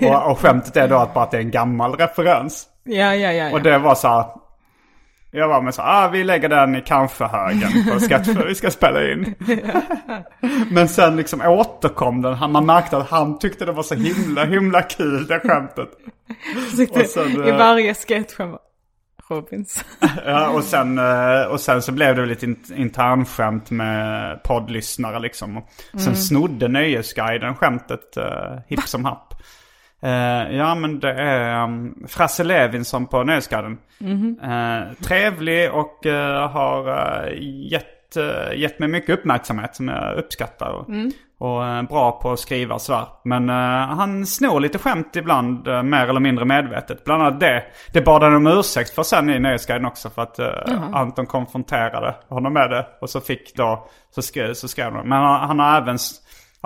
(laughs) och, och skämtet är då att bara att det är en gammal referens. Ja, ja, ja. ja. Och det var så här. Jag var med så ah, vi lägger den i kanske-högen på (laughs) sketch för vi ska spela in. (laughs) Men sen liksom återkom den. Han- Man märkte att han tyckte det var så himla, himla kul det skämtet. Och sen, I eh, varje sketch han bara, Robins. (laughs) Ja, och sen, eh, och sen så blev det lite int- internskämt med poddlyssnare liksom. Och sen snodde Nöjesguiden skämtet uh, hipp som happ. Eh, ja men det är um, Frasse Levinson på Nöjesguiden. Eh, trevlig och eh, har uh, gett, gett mig mycket uppmärksamhet som jag uppskattar. Och, och bra på att skriva sådär. Men han snor lite skämt ibland, mer eller mindre medvetet. Bland annat det. Det bad han om ursäkt för sen i Nöjesguiden också. För att eh, Anton konfronterade honom med det. Och så fick då, så skrev, så skrev han. Men han, han har även,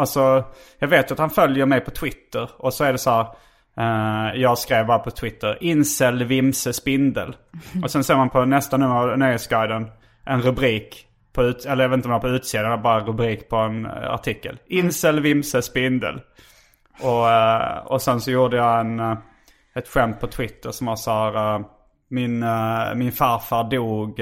alltså jag vet ju att han följer mig på Twitter. Och så är det så här. eh, jag skrev bara på Twitter, incel vimse spindel. (laughs) Och sen ser man på nästa nummer av Nöjesguiden en rubrik. På ut, eller jag vet inte om det var på utsidan, bara rubrik på en eh, artikel. Incel vimse spindel. Och, eh, och sen så gjorde jag en, eh, ett skämt på Twitter som var så här. eh, Min, eh, min farfar dog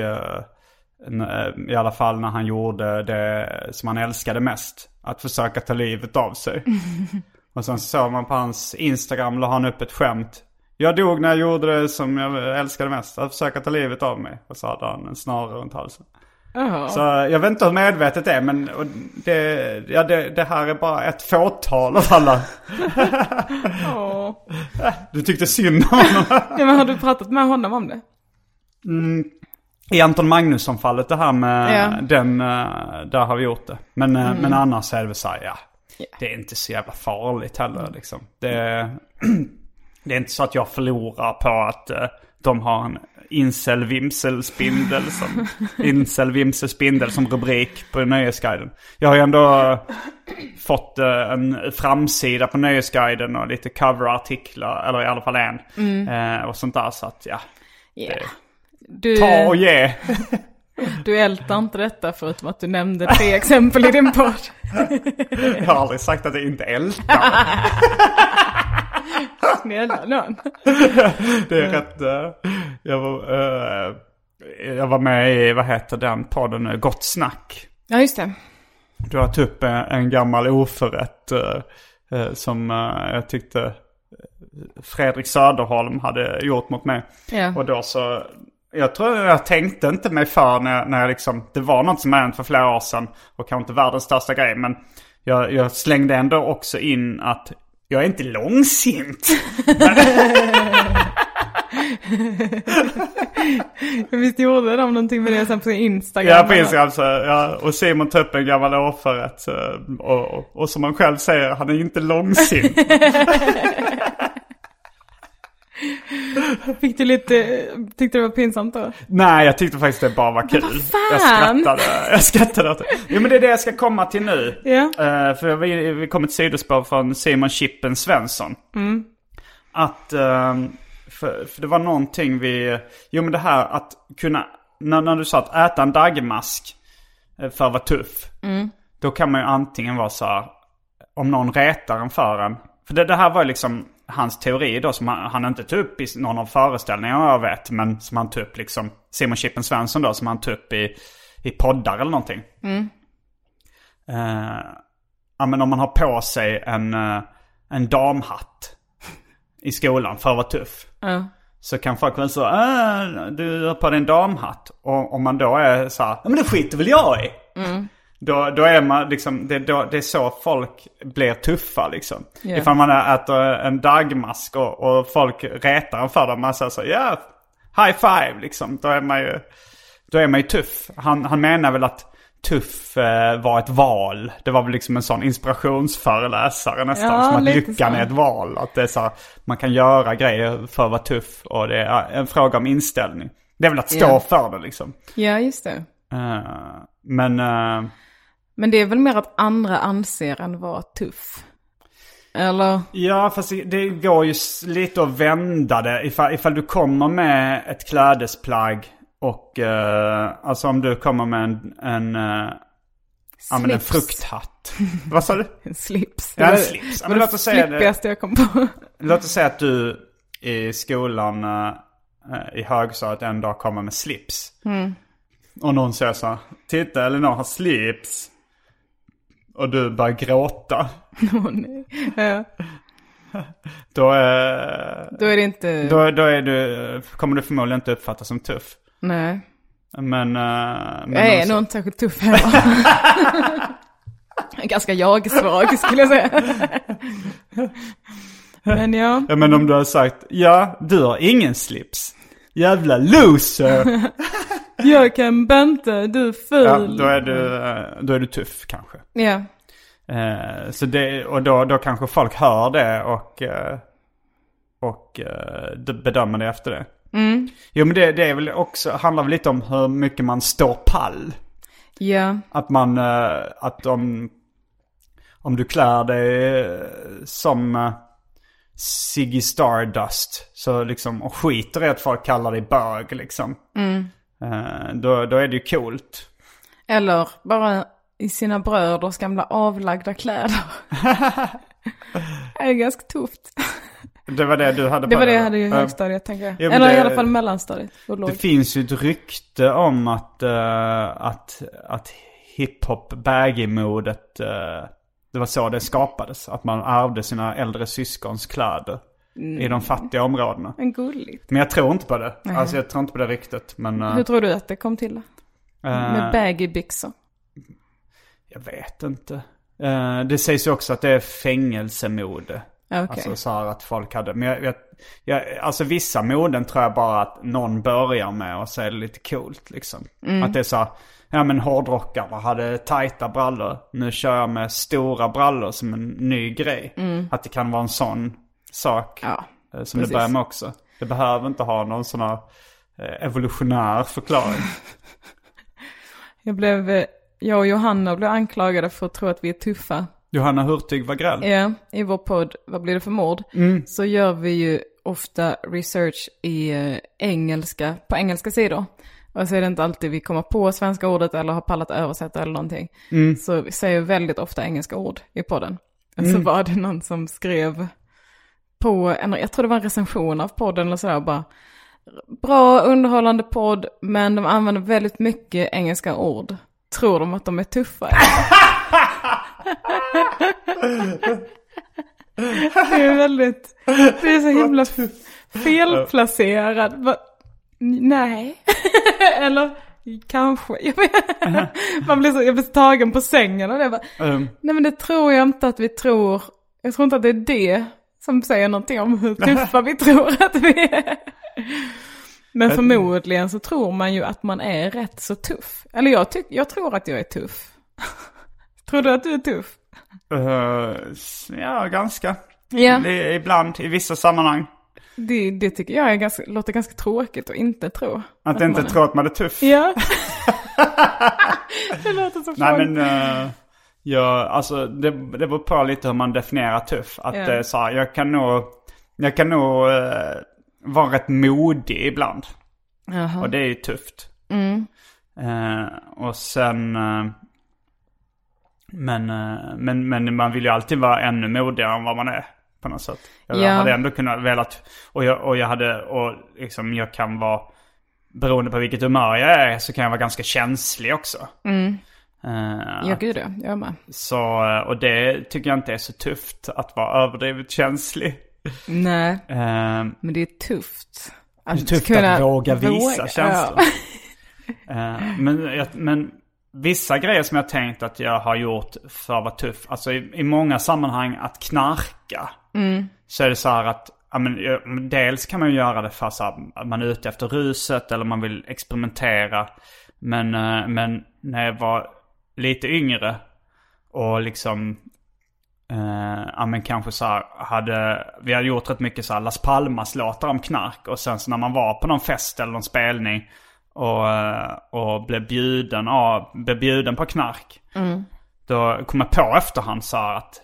i alla fall när han gjorde det som han älskade mest. Att försöka ta livet av sig. (laughs) och sen så såg man på hans Instagram, la han upp ett skämt. Jag dog när jag gjorde det som jag älskade mest. Att försöka ta livet av mig. Och så hade han en snara runt halsen. Jaha. Så jag vet inte hur medvetet det är men det, ja, det, det här är bara ett fåtal av alla. (laughs) Åh. (laughs) Du tyckte synd om honom. Ja, men har du pratat med honom om det? I Anton Magnusson-fallet det här med Ja. Mm. den, eh, där har vi gjort det. Men, eh, men annars är det väl så här, ja. Det är inte så jävla farligt heller liksom. Det, (clears throat) det är inte så att jag förlorar på att eh, de har en incel-vimsel-spindel som, (laughs) incel-vimsel-spindel som rubrik på Nöjesguiden. Jag har ju ändå fått en framsida på Nöjesguiden och lite coverartiklar, eller i alla fall en. Eh, och sånt där så att ja, Ja. Det- Du, ta och ge. (laughs) du ältar inte detta förutom att du nämnde tre exempel i din podd. (laughs) Jag har aldrig sagt att jag inte ältar. (laughs) Snälla nån. Det är rätt... eh, jag, var, eh, jag var med i, vad heter den podden nu? Gott snack. Ja, just det. Du har tagit upp en, gammal oförrätt eh, som jag tyckte Fredrik Söderholm hade gjort mot mig. Ja. Och då så... Jag tror jag tänkte inte mig för när, när jag liksom... Det var något som hände för flera år sedan. Och kanske inte världens största grej. Men jag, jag slängde ändå också in att jag är inte långsint. (laughs) Visst gjorde de någonting med det sen på Instagram? Ja, eller? precis. Alltså, ja, och Simon tar upp en gammal oförrätt. eh, Och, och, och som han själv säger, han är inte långsint. (laughs) Fick du lite, tyckte det var pinsamt då? Nej, jag tyckte faktiskt det bara var kul. Jag fan! skrattade. Jag skrattade åt det. Jo, men det är det jag ska komma till nu. Ja. Eh, för vi, vi kom ett sidospår från Simon Chippen Svensson. Att, ehm, för, för det var någonting vi, jo men det här att kunna, när, när du sa att äta en dagmask eh, för att vara tuff. Då kan man ju antingen vara så här, om någon retar en för en. För det, det här var ju liksom hans teori då som han, han inte tog upp i någon av föreställningarna jag vet. Men som han tog upp liksom, Simon Chippen Svensson då som han tog upp i, i poddar eller någonting. Eh, ja men om man har på sig en, eh, en damhatt i skolan för att vara tuff. Ja. Så kan folk väl säga, äh, du har på dig en damhatt. Och om man då är så här, ja men det skiter väl jag i. Då, då är man liksom, det, då, det är så folk blir tuffa liksom. Ja. Ifall man äter en dagmask och, och folk retar en för det. Man säger så, ja, high five liksom. Då är man ju, då är man ju tuff. Han, han menar väl att tuff eh, var ett val. Det var väl liksom en sån inspirationsföreläsare nästan. Ja, som att lyckan så. är ett val. Att det är så här, man kan göra grejer för att vara tuff. Och det är en fråga om inställning. Det är väl att stå Ja. för det liksom. ja, just det. Eh, men... eh, Men det är väl mer att andra anser en vara tuff? Eller? Ja, fast det- går ju lite att vända det. Ifall, ifall du kommer med ett klädesplagg och... eh, alltså om du kommer med en... en uh, ja, men en frukthatt. Vad sa du? (laughs) En slips. Ja, en slips. Ja, men låt oss säga det. jag kom på. Låt oss säga att du i skolan eh, eh, i högstadiet en dag kommer med slips. Och någon säger så här, titta Elinor har slips. Och du börjar gråta. (laughs) Åh nej. Ja. (laughs) Då är, Då är det inte... då, då är du, kommer du förmodligen inte uppfattas som tuff. Nej. Men... eh, men Jag är också- nog inte särskilt tuff heller. (laughs) Ganska jag-svag skulle jag säga. Men ja. Ja men om du har sagt, ja du har ingen slips. Jävla loser! Jag kan banta, du är ful. ja, då är du, eh, då är du tuff kanske. Ja. Eh, så det, och då, då kanske folk hör det och, eh, och eh, bedömer det efter det. Jo men det, det är väl också, handlar väl lite om hur mycket man står pall. Ja. Att man, att om, om du klär dig som Ziggy Stardust. Så liksom, och skiter i att folk kallar dig bög liksom. Eh, då, då är det ju coolt. Eller bara i sina bröders gamla avlagda kläder. (laughs) det är ganska tufft. Det var det du hade Det på var det jag hade i högstadiet tänker jag. Ja, men Eller i det- alla fall mellanstadiet. Det finns ju ett rykte om att, eh, att, att hiphop baggy-modet, eh, det var så det skapades. Att man ärvde sina äldre syskons kläder i de fattiga områdena. Men gulligt. Men jag tror inte på det. Alltså jag tror inte på det ryktet. Men, eh, Hur tror du att det kom till? Med baggy byxor. Jag vet inte. Eh, det sägs ju också att det är fängelsemode. Okej. Alltså så här att folk hade, men jag, jag, jag, alltså vissa moden tror jag bara att någon börjar med och så är det lite coolt liksom. Att det är så här, ja men hårdrockarna hade tajta brallor. Nu kör jag med stora brallor som en ny grej. Att det kan vara en sån sak Ja, eh, som precis. det börjar med också. Det behöver inte ha någon sån här eh, evolutionär förklaring. (laughs) Jag blev, eh, jag och Johanna blev anklagade för att tro att vi är tuffa. Johanna Hurtig Wagrell. Ja, i vår podd Vad blir det för mord? Så gör vi ju ofta research i engelska, på engelska sidor. Och så är det inte alltid vi kommer på svenska ordet eller har pallat översätta eller någonting. Så vi säger väldigt ofta engelska ord i podden. Och så var det någon som skrev på, en, jag tror det var en recension av podden eller sådär bara. Bra underhållande podd, men de använder väldigt mycket engelska ord. Tror de att de är tuffa? (laughs) Det är väldigt, det är så himla felplacerad. Nej. (laughs) Eller kanske. (laughs) Man blir så, jag blir så tagen på sängen och det bara, Um, nej men det tror jag inte att vi tror. Jag tror inte att det är det som säger någonting om hur (laughs) tuffa vi tror att vi är. Men förmodligen så tror man ju att man är rätt så tuff. Eller jag, tyck, jag tror att jag är tuff. (laughs) tror du att du är tuff? s- ja, ganska. Det, ibland, i vissa sammanhang. Det, det tycker jag är ganska, låter ganska tråkigt att inte tro. Att inte man är- tro att man är tuff. Ja. (laughs) det låter så Nej men, uh, jag, alltså det, det beror på lite hur man definierar tuff. Att är så här, jag kan nog, jag kan nog eh, vara rätt modig ibland. Jaha. Och det är ju tufft. Mm. Eh, och sen, eh, men, eh, men, men man vill ju alltid vara ännu modigare än vad man är. På något sätt. Jag Ja. hade ändå kunnat velat, och jag, och jag hade, och liksom jag kan vara, beroende på vilket humör jag är så kan jag vara ganska känslig också. Eh, Mm. Ja, gud ja. Jag med. Så, eh, och det tycker jag inte är så tufft att vara överdrivet känslig. Nej, Eh, men det är tufft. det är tufft kunna att våga visa våga, känslor. ja. Eh, men, men vissa grejer som jag tänkt att jag har gjort för att vara tuff. Alltså i, i många sammanhang att knarka. Så är det så här att, ja, men, dels kan man ju göra det för att man är ute efter ruset eller man vill experimentera. Men, eh, men när jag var lite yngre och liksom Eh, ja men kanske så här, hade, vi hade gjort rätt mycket så här Las Palmas låtar om knark. Och sen så när man var på någon fest eller någon spelning och, eh, och blev bjuden, av, blev bjuden på knark. Då kom jag på efterhand så här att,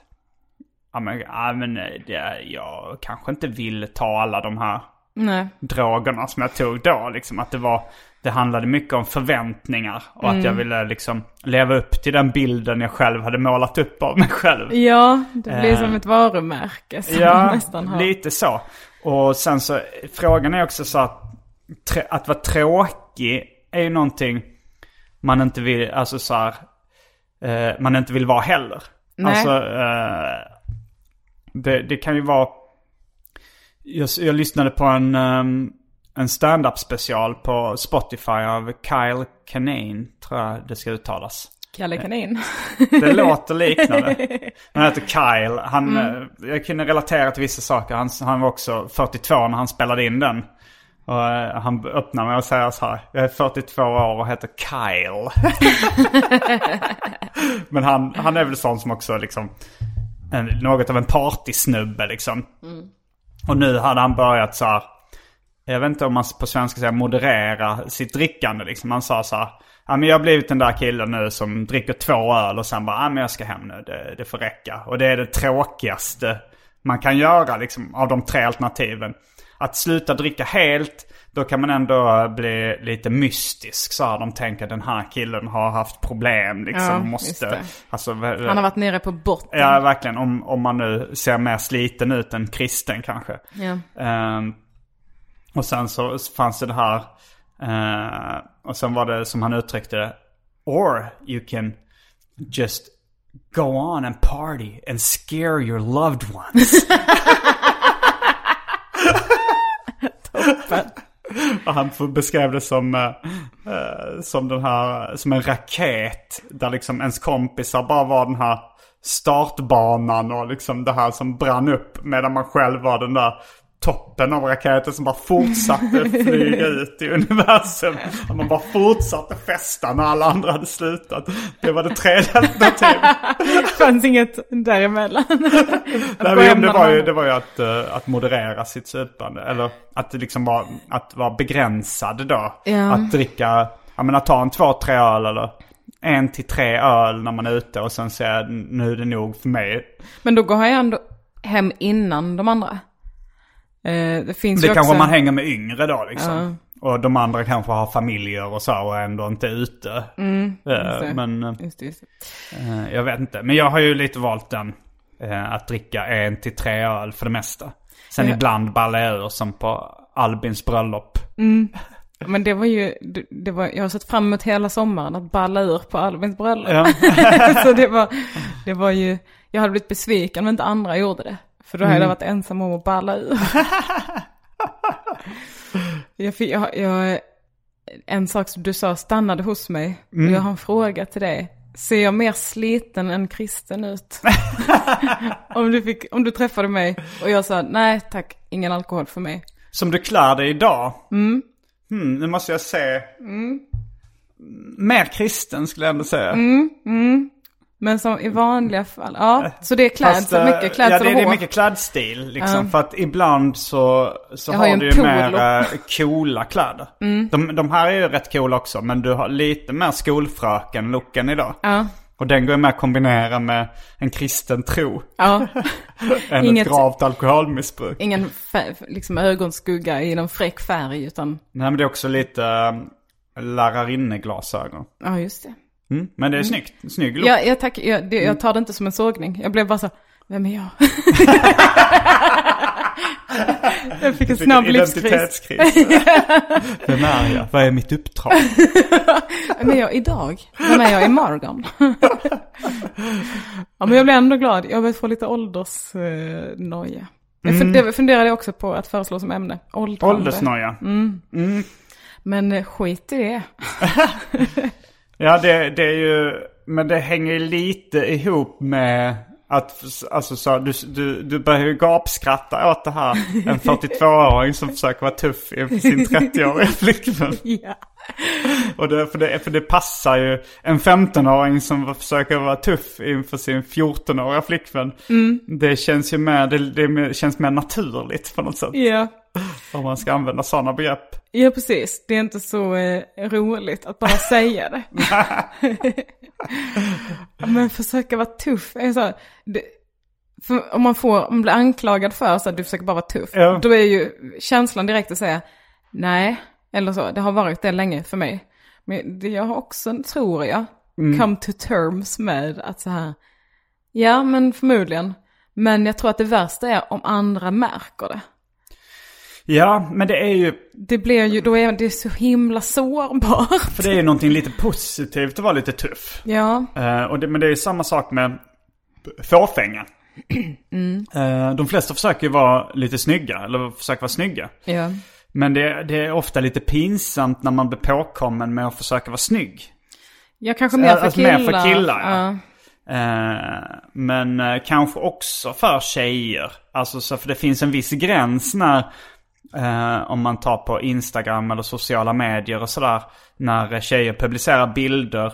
ja men, ja, men det, jag kanske inte vill ta alla de här Nej. drogerna som jag tog då. Liksom att det var, det handlade mycket om förväntningar. Och att jag ville liksom leva upp till den bilden jag själv hade målat upp av mig själv. Ja, det blir Eh. som ett varumärke som Ja, nästan har. lite så. Och sen så, frågan är också så att, att vara tråkig är ju någonting man inte vill, alltså så här, eh, man inte vill vara heller. Nej. Alltså, eh, det, det kan ju vara, jag, jag lyssnade på en, um, en stand-up special på Spotify av Kyle Kinane, tror jag det ska uttalas. Kalle Kanin. Det låter liknande. (laughs) Han heter Kyle. Han, eh, Jag kunde relatera till vissa saker. Han, han var också 42 när han spelade in den. Och eh, han öppnar med att säga så här. Jag är 42 år och heter Kyle. (laughs) Men han, han är väl sån som också liksom en, något av en partysnubbe liksom. Och nu hade han börjat så här. Jag vet inte om man på svenska säger moderera sitt drickande liksom. Han sa så här. Ja men jag har blivit den där killen nu som dricker två öl och sen bara, ja men jag ska hem nu, det, det får räcka. Och det är det tråkigaste man kan göra liksom av de tre alternativen. Att sluta dricka helt, då kan man ändå bli lite mystisk så här. De tänker den här killen har haft problem liksom. Ja, måste, alltså, Han har varit nere på botten. Ja, verkligen. Om, om man nu ser mer sliten ut än kristen kanske. Ja. Ehm, och sen så fanns det det här. eh, och sen var det som han uttryckte det. Or you can just go on and party and scare your loved ones. (laughs) (laughs) Och han beskrev det som, eh, som den här, som en raket. Där liksom ens kompisar bara var den här startbanan och liksom det här som brann upp. Medan man själv var den där toppen av raketen som bara fortsatte flyga ut i universum. Och man bara fortsatte festa när alla andra hade slutat. Det var det tredje alternativet. Det fanns inget däremellan. (laughs) Nej, men det, var ju, det var ju att, eh, att moderera sitt supande. Eller att liksom var, att vara begränsad då. Ja. Att dricka, jag menar ta en två, tre öl eller en till tre öl när man är ute och sen säga nu är det nog för mig. Men då går han ju ändå hem innan de andra. Eh, det finns Det ju kanske också... man hänger med yngre då liksom. Och de andra kanske har familjer och så och ändå inte är ute. Eh, Mm, det. men eh, Just det, just det. eh, jag vet inte. Men jag har ju lite valt den. eh, Att dricka en till tre öl för det mesta. Sen Ja. ibland ballar jag ur som på Albins bröllop. Men det var ju, det- det var, jag har sett fram emot hela sommaren att balla ur på Albins bröllop. Ja. (laughs) så det var, det var ju, jag hade blivit besviken om inte andra gjorde det. För då hade jag varit ensam om att balla ur. (laughs) jag, fick, jag, jag, en sak som du sa stannade hos mig. Och jag har en fråga till dig. Ser jag mer sliten än kristen ut? (laughs) om, du fick, om du träffade mig och jag sa nej tack, ingen alkohol för mig. Som du klär dig idag. Mm. Hmm, nu måste jag se. Mer kristen skulle jag ändå säga. Men som i vanliga fall, ja. Så det är Fast, klädsel, eh, mycket klädsel Ja, det, och det är mycket klädstil liksom. Ja. För att ibland så, så har, har du ju mer. Mm. eh, coola kläder. De, de här är ju rätt coola också. Men du har lite mer skolfröken-looken idag. Ja, Och den går ju med att kombinera med en kristen tro. ja. (laughs) Än Inget- ett gravt alkoholmissbruk. Ingen liksom ögonskugga i någon fräck färg utan, Nej men det är också lite äh, lärarinneglasögon. ja just det. Mm. Men det är snyggt. Snygg look. Ja, jag, tack, jag, det, jag tar det inte som en sågning. Jag blev bara så, vem är jag? (laughs) jag fick en Fick snabb en livskris. identitetskris. (laughs) Vem är jag? Vad är mitt uppdrag? (laughs) Vem är jag idag? Vem är jag imorgon? ja, men jag blev ändå glad. Jag började få lite åldersnoja. Jag fun- det funderade jag också på att föreslå som ämne. Åldrande. Åldersnoja. Men eh, skit i det. Ja, det, det är ju... Men det hänger lite ihop med att... Alltså så, du, du, du börjar ju gapskratta åt det här. En (laughs) 42-åring som försöker vara tuff inför sin (laughs) 30-åriga flickvän. Ja. Och det, för, det, för det passar ju en 15-åring som försöker vara tuff inför sin 14-åriga flickvän. Det känns ju mer, det, det känns mer naturligt på något sätt. Ja. Om man ska använda sådana begrepp. Ja, precis. Det är inte så eh, roligt att bara säga det. (laughs) Men försöka vara tuff. Är så, här, det, om man får, om man blir anklagad för så att du försöker bara vara tuff. Ja. Då är ju känslan direkt att säga nej. Eller så, det har varit det länge för mig. Men det jag har också, tror jag, come to terms med att så här. Ja, men förmodligen. Men jag tror att det värsta är om andra märker det. Ja, men det är ju... Det blir ju, då är det så himla sårbart. För det är ju någonting lite positivt att vara lite tuff. Ja, Eh, och det, men det är ju samma sak med fåfänga. (clears throat) Eh, de flesta försöker ju vara lite snygga, eller försöker vara snygga. ja. Men det, det är ofta lite pinsamt när man blir påkommen med att försöka vara snygg. Jag kanske mer för Alltså, mer killar. för killar, ja. ja. Eh, men kanske också för tjejer. Alltså så för det finns en viss gräns när, eh, om man tar på Instagram eller sociala medier och sådär. När tjejer publicerar bilder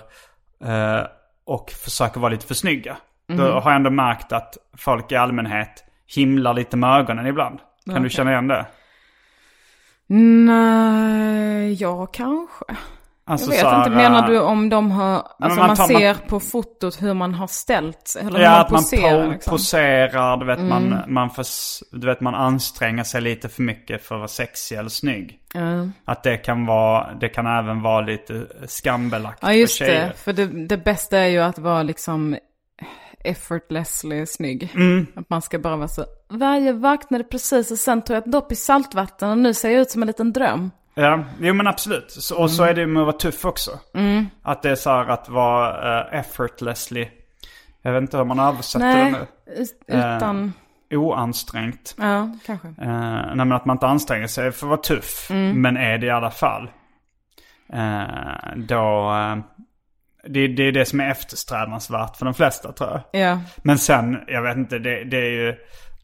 eh, och försöker vara lite för snygga. Då har jag ändå märkt att folk i allmänhet himlar lite med ögonen ibland. Kan du känna igen det? Nej, ja kanske. Alltså Jag vet här, inte, menar eh, du om de har, alltså man man, tar- ser på fotot hur man har ställt sig? Eller hur Ja, man att man poserar po- liksom? poserar, du vet, man, man, förs- du vet man anstränger sig lite för mycket för att vara sexig eller snygg. Ja. Att det kan vara, det kan även vara lite skambelagt Ja, just för det. För det, det bästa är ju att vara liksom effortlessly snygg. Mm. Att man ska bara vara så, varje vaknade precis och sen tog jag ett dopp i saltvatten och nu ser jag ut som en liten dröm. Ja, jo men absolut. Så, och så är det med att vara tuff också. Att det är så här att vara eh, effortlessly. Jag vet inte hur man översätter det Nej, nu. ut- utan, oansträngt. Ja, kanske. Eh, nej, men att man inte anstränger sig för att vara tuff. Men är det i alla fall. Eh, då... Eh, det, det är det som är eftersträvansvärt för de flesta tror jag. Ja. Men sen, jag vet inte, det, det är ju...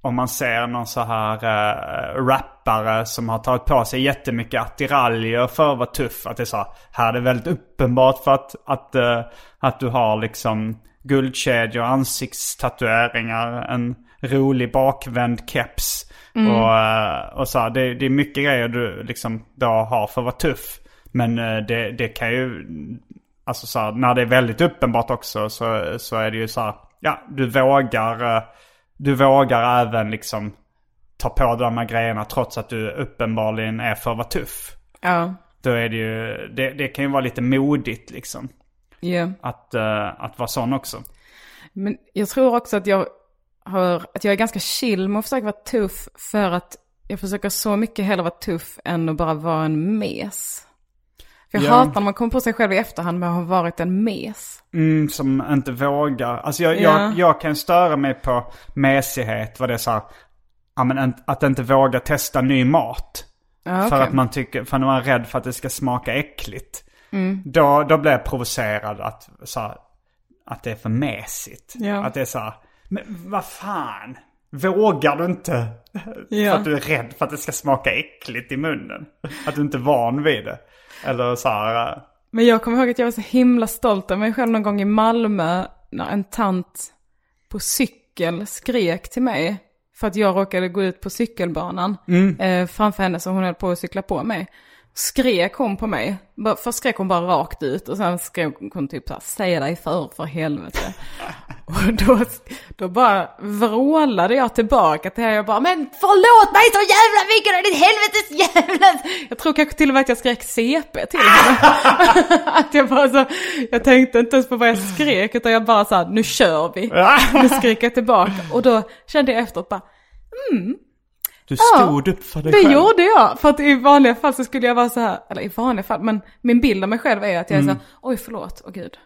Om man ser någon så här uh, rappare som har tagit på sig jättemycket attiraljer för att vara tuff. Att det är så här, här är det väldigt uppenbart för att, att, eh, att du har liksom guldkedjor, ansiktstatueringar, en rolig bakvänd keps. Och, eh, och så här, det, det är mycket grejer du liksom då har för att vara tuff. Men det, det kan ju, alltså så här, när det är väldigt uppenbart också så, så är det ju så här, ja du vågar, du vågar även liksom ta på de här grejerna trots att du uppenbarligen är för att vara tuff. Ja. Då är det ju, det, det kan ju vara lite modigt liksom. Ja. Att, eh, att vara sån också. Men jag tror också att jag har, att jag är ganska chill med att försöka vara tuff för att jag försöker så mycket hellre vara tuff än att bara vara en mes. För jag Ja. hatar man kommer på sig själv i efterhand med att ha varit en mes. Mm, som inte vågar. Alltså jag, Ja. jag, jag kan störa mig på mesighet. Vad det är så här, ja, men en- att inte våga testa ny mat. Ja, För okej. att man tycker, för man är rädd för att det ska smaka äckligt. Mm. Då, då blir jag provocerad att, så här, att det är för mesigt. Ja. Att det är så här, men vad fan. Vågar du inte? Ja. För att du är rädd för att det ska smaka äckligt i munnen. Att du inte är van vid det. Eller så här, eh, Men jag kommer ihåg att jag var så himla stolt av mig själv någon gång i Malmö när en tant på cykel skrek till mig. För att jag råkade gå ut på cykelbanan eh, framför henne så hon höll på att cykla på mig. Skrek hon på mig. Först skrek hon bara rakt ut och sen skrek hon typ så här, säg dig för för helvete. (laughs) och då, då bara vrålade jag tillbaka till henne. Jag bara, men förlåt mig så jävla mycket då, ditt helvetes jävla... Jag tror kanske till och med att jag skrek CP till henne. (laughs) att jag bara så, jag tänkte inte ens på vad jag skrek utan jag bara så här, nu kör vi. nu skrek jag tillbaka och då kände jag efteråt bara, du stod upp för dig det själv. gjorde jag. För att i vanliga fall så skulle jag vara så här, eller i vanliga fall, men min bild av mig själv är att jag är så här, oj förlåt, åh gud.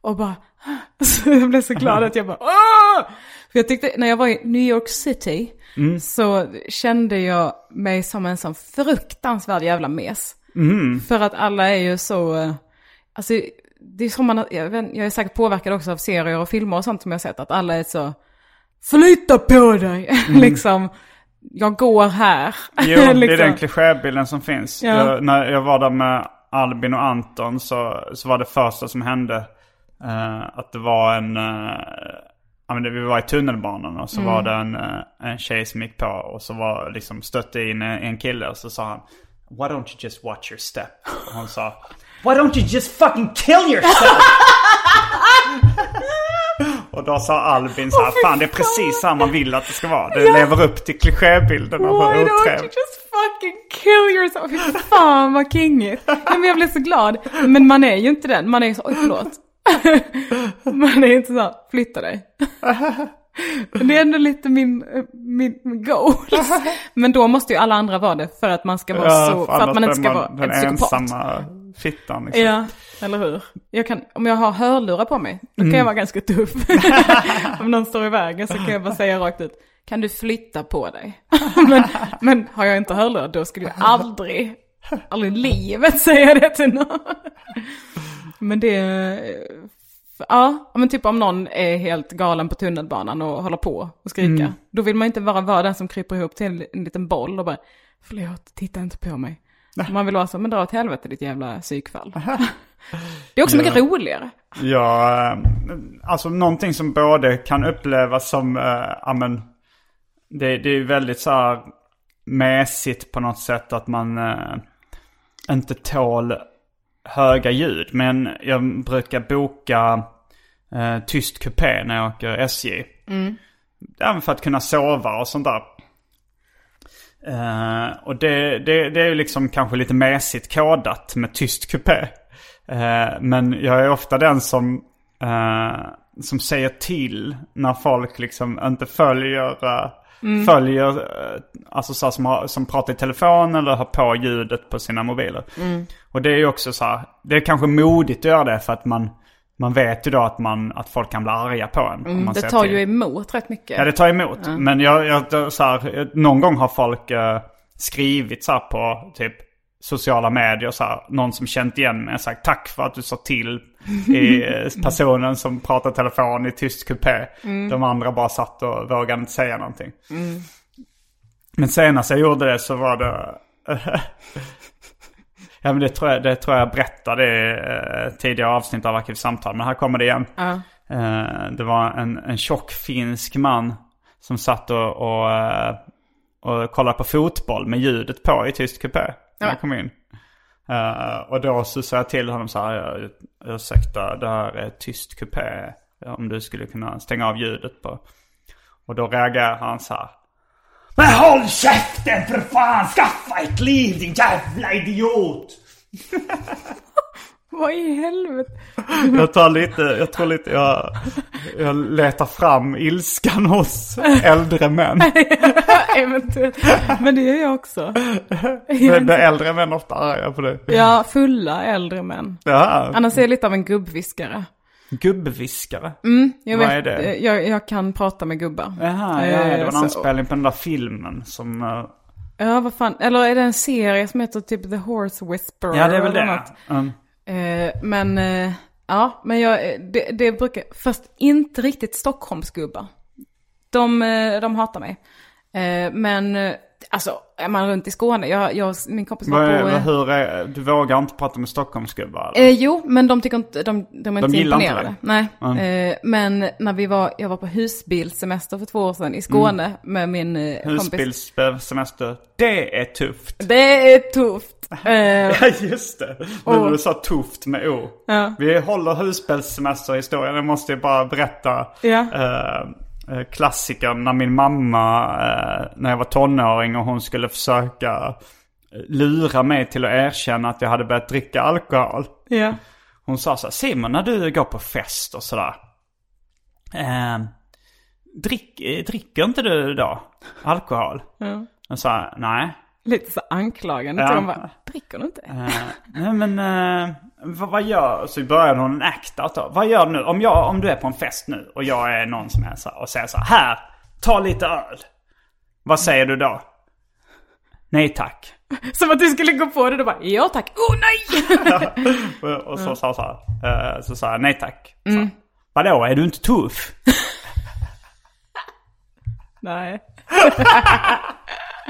Och bara, (laughs) så jag blev så glad att jag bara, Åh! För jag tyckte, när jag var i New York City, så kände jag mig som en sån fruktansvärd jävla mes. För att alla är ju så, eh, alltså det är som man, jag, vet, jag är säkert påverkad också av serier och filmer och sånt som jag har sett, att alla är så, flytta på dig, (laughs) liksom. Jag går här. Jo, (laughs) det är Liksom. den klichébilden som finns. Ja. Jag, när jag var där med Albin och Anton så, så var det första som hände eh, att det var en... Uh, ja, men det, vi var i tunnelbanan och så Mm. var det en, eh, en tjej som gick på och så var liksom stötte in en, en kille och så sa han Why don't you just watch your step? Och hon sa Why don't you just fucking kill yourself? (laughs) och då sa Albin så här, fan det är precis så här man vill att det ska vara. Det lever upp till klichébilden av hur Why don't you otrevligt. just fucking kill yourself? Fy fan vad kingigt. Men jag blev så glad. Men man är ju inte den. Man är ju så, oj förlåt. (laughs) man är inte så, flytta dig. Men (laughs) det är ändå lite min, min, goals. Men då måste ju alla andra vara det för att man ska vara så, för att annars man inte ska vara den en psykopat. ensamma fittan liksom. Ja, eller hur? Jag kan, om jag har hörlurar på mig, då kan jag vara ganska tuff. (laughs) om någon står i vägen så kan jag bara säga rakt ut, kan du flytta på dig? (laughs) men, men har jag inte hörlurar, då skulle jag aldrig, aldrig i livet säga det till någon. men det, ja, men typ om någon är helt galen på tunnelbanan och håller på och skrika. Då vill man inte bara vara den som kryper ihop till en, en liten boll och bara, förlåt, titta inte på mig. Man vill vara så, men dra åt helvete ditt jävla psykfall. Det är också mycket roligare. Ja, eh, alltså någonting som både kan upplevas som, eh, ja men, det, det är väldigt så här mässigt på något sätt att man eh, inte tål höga ljud. Men jag brukar boka eh, tyst kupé när jag åker SJ. Även för att kunna sova och sånt där. Eh, och det, det, det är ju liksom kanske lite mesigt kodat med tyst kupé. Eh, men jag är ofta den som, eh, som säger till när folk liksom inte följer, eh, följer eh, alltså så som, har, som pratar i telefon eller har på ljudet på sina mobiler. Och det är ju också så här, det är kanske modigt att göra det för att man, man vet ju då att, man, att folk kan bli arga på en. om man Mm, det tar till. ju emot rätt mycket. Ja, det tar emot. Men jag, jag, så här, någon gång har folk eh, skrivit så här på typ sociala medier så här, någon som känt igen mig och sagt tack för att du sa till i (laughs) personen som pratar telefon i tyst kupé. De andra bara satt och vågade inte säga någonting. Men senast jag gjorde det så var det... (laughs) ja men det tror jag, det tror jag berättade i eh, tidigare avsnitt av Arkivsamtal. Men här kommer det igen. Eh, det var en, en tjock finsk man som satt och, och, eh, och kollade på fotboll med ljudet på i tyst kupé. När jag kom in. Eh, och då så sa jag till honom så här, "Jag- ursäkta det här är tyst kupé. Om du skulle kunna stänga av ljudet på. Och då reagerade han så här. Men håll käften för fan! Skaffa ett liv din jävla idiot! (laughs) (laughs) Vad i helvete? (laughs) Jag tar lite, jag tror lite, jag, jag letar fram ilskan hos äldre män. (laughs) Eventuellt. Men det gör jag också. Men blir äldre män ofta arga på det. Ja, fulla äldre män. Ja, Annars är jag lite av en gubbviskare. gubbviskare. Jag Vad vet, är det? Jag, jag kan prata med gubbar. Jaha, ja, det var en Eh, anspelning på den där filmen som... eh, Ja, vad fan. Eller är det en serie som heter typ The Horse Whisperer? Ja, det är väl det. Mm. Eh, men, eh, ja, men jag, eh, det, det brukar, först inte riktigt Stockholmsgubbar. De, de hatar mig. Men, alltså, är man runt i Skåne, jag, jag min kompis var på... eh, hur är, du vågar inte prata med Stockholmsgubbar? Eh, jo, men de tycker inte, de, de är De inte inte imponerade. det? Nej. Eh, men när vi var, jag var på husbilsemester för två år sedan i Skåne Mm. med min eh, kompis. Husbilssemester. Det är tufft. Det är tufft. Eh, (laughs) Ja, just det. Nu när du sa tufft med O. Ja. Vi håller husbilssemesterhistorien. Jag måste ju bara berätta. Ja. Eh, eh, klassikern när min mamma, eh, när jag var tonåring och hon skulle försöka eh, lura mig till att erkänna att jag hade börjat dricka alkohol. ja. Hon sa så här, Simon när du går på fest och sådär. Eh, drick, eh, dricker inte du då alkohol? Ja. Jag sa nej. Lite så anklagande. Ja. Ja. Bara, Dricker du inte? Eh, nej men eh, vad, vad gör, så började hon en act då. Vad gör du nu? Om, jag, om du är på en fest nu och jag är någon som är så och säger så här, här, ta lite öl. Vad säger du då? Nej tack. (laughs) Som att du skulle gå på det och bara, ja tack. Oh nej! Och, (laughs) och så sa så här, eh, så sa jag nej tack. Så, Vadå, är du inte tuff? (laughs) nej.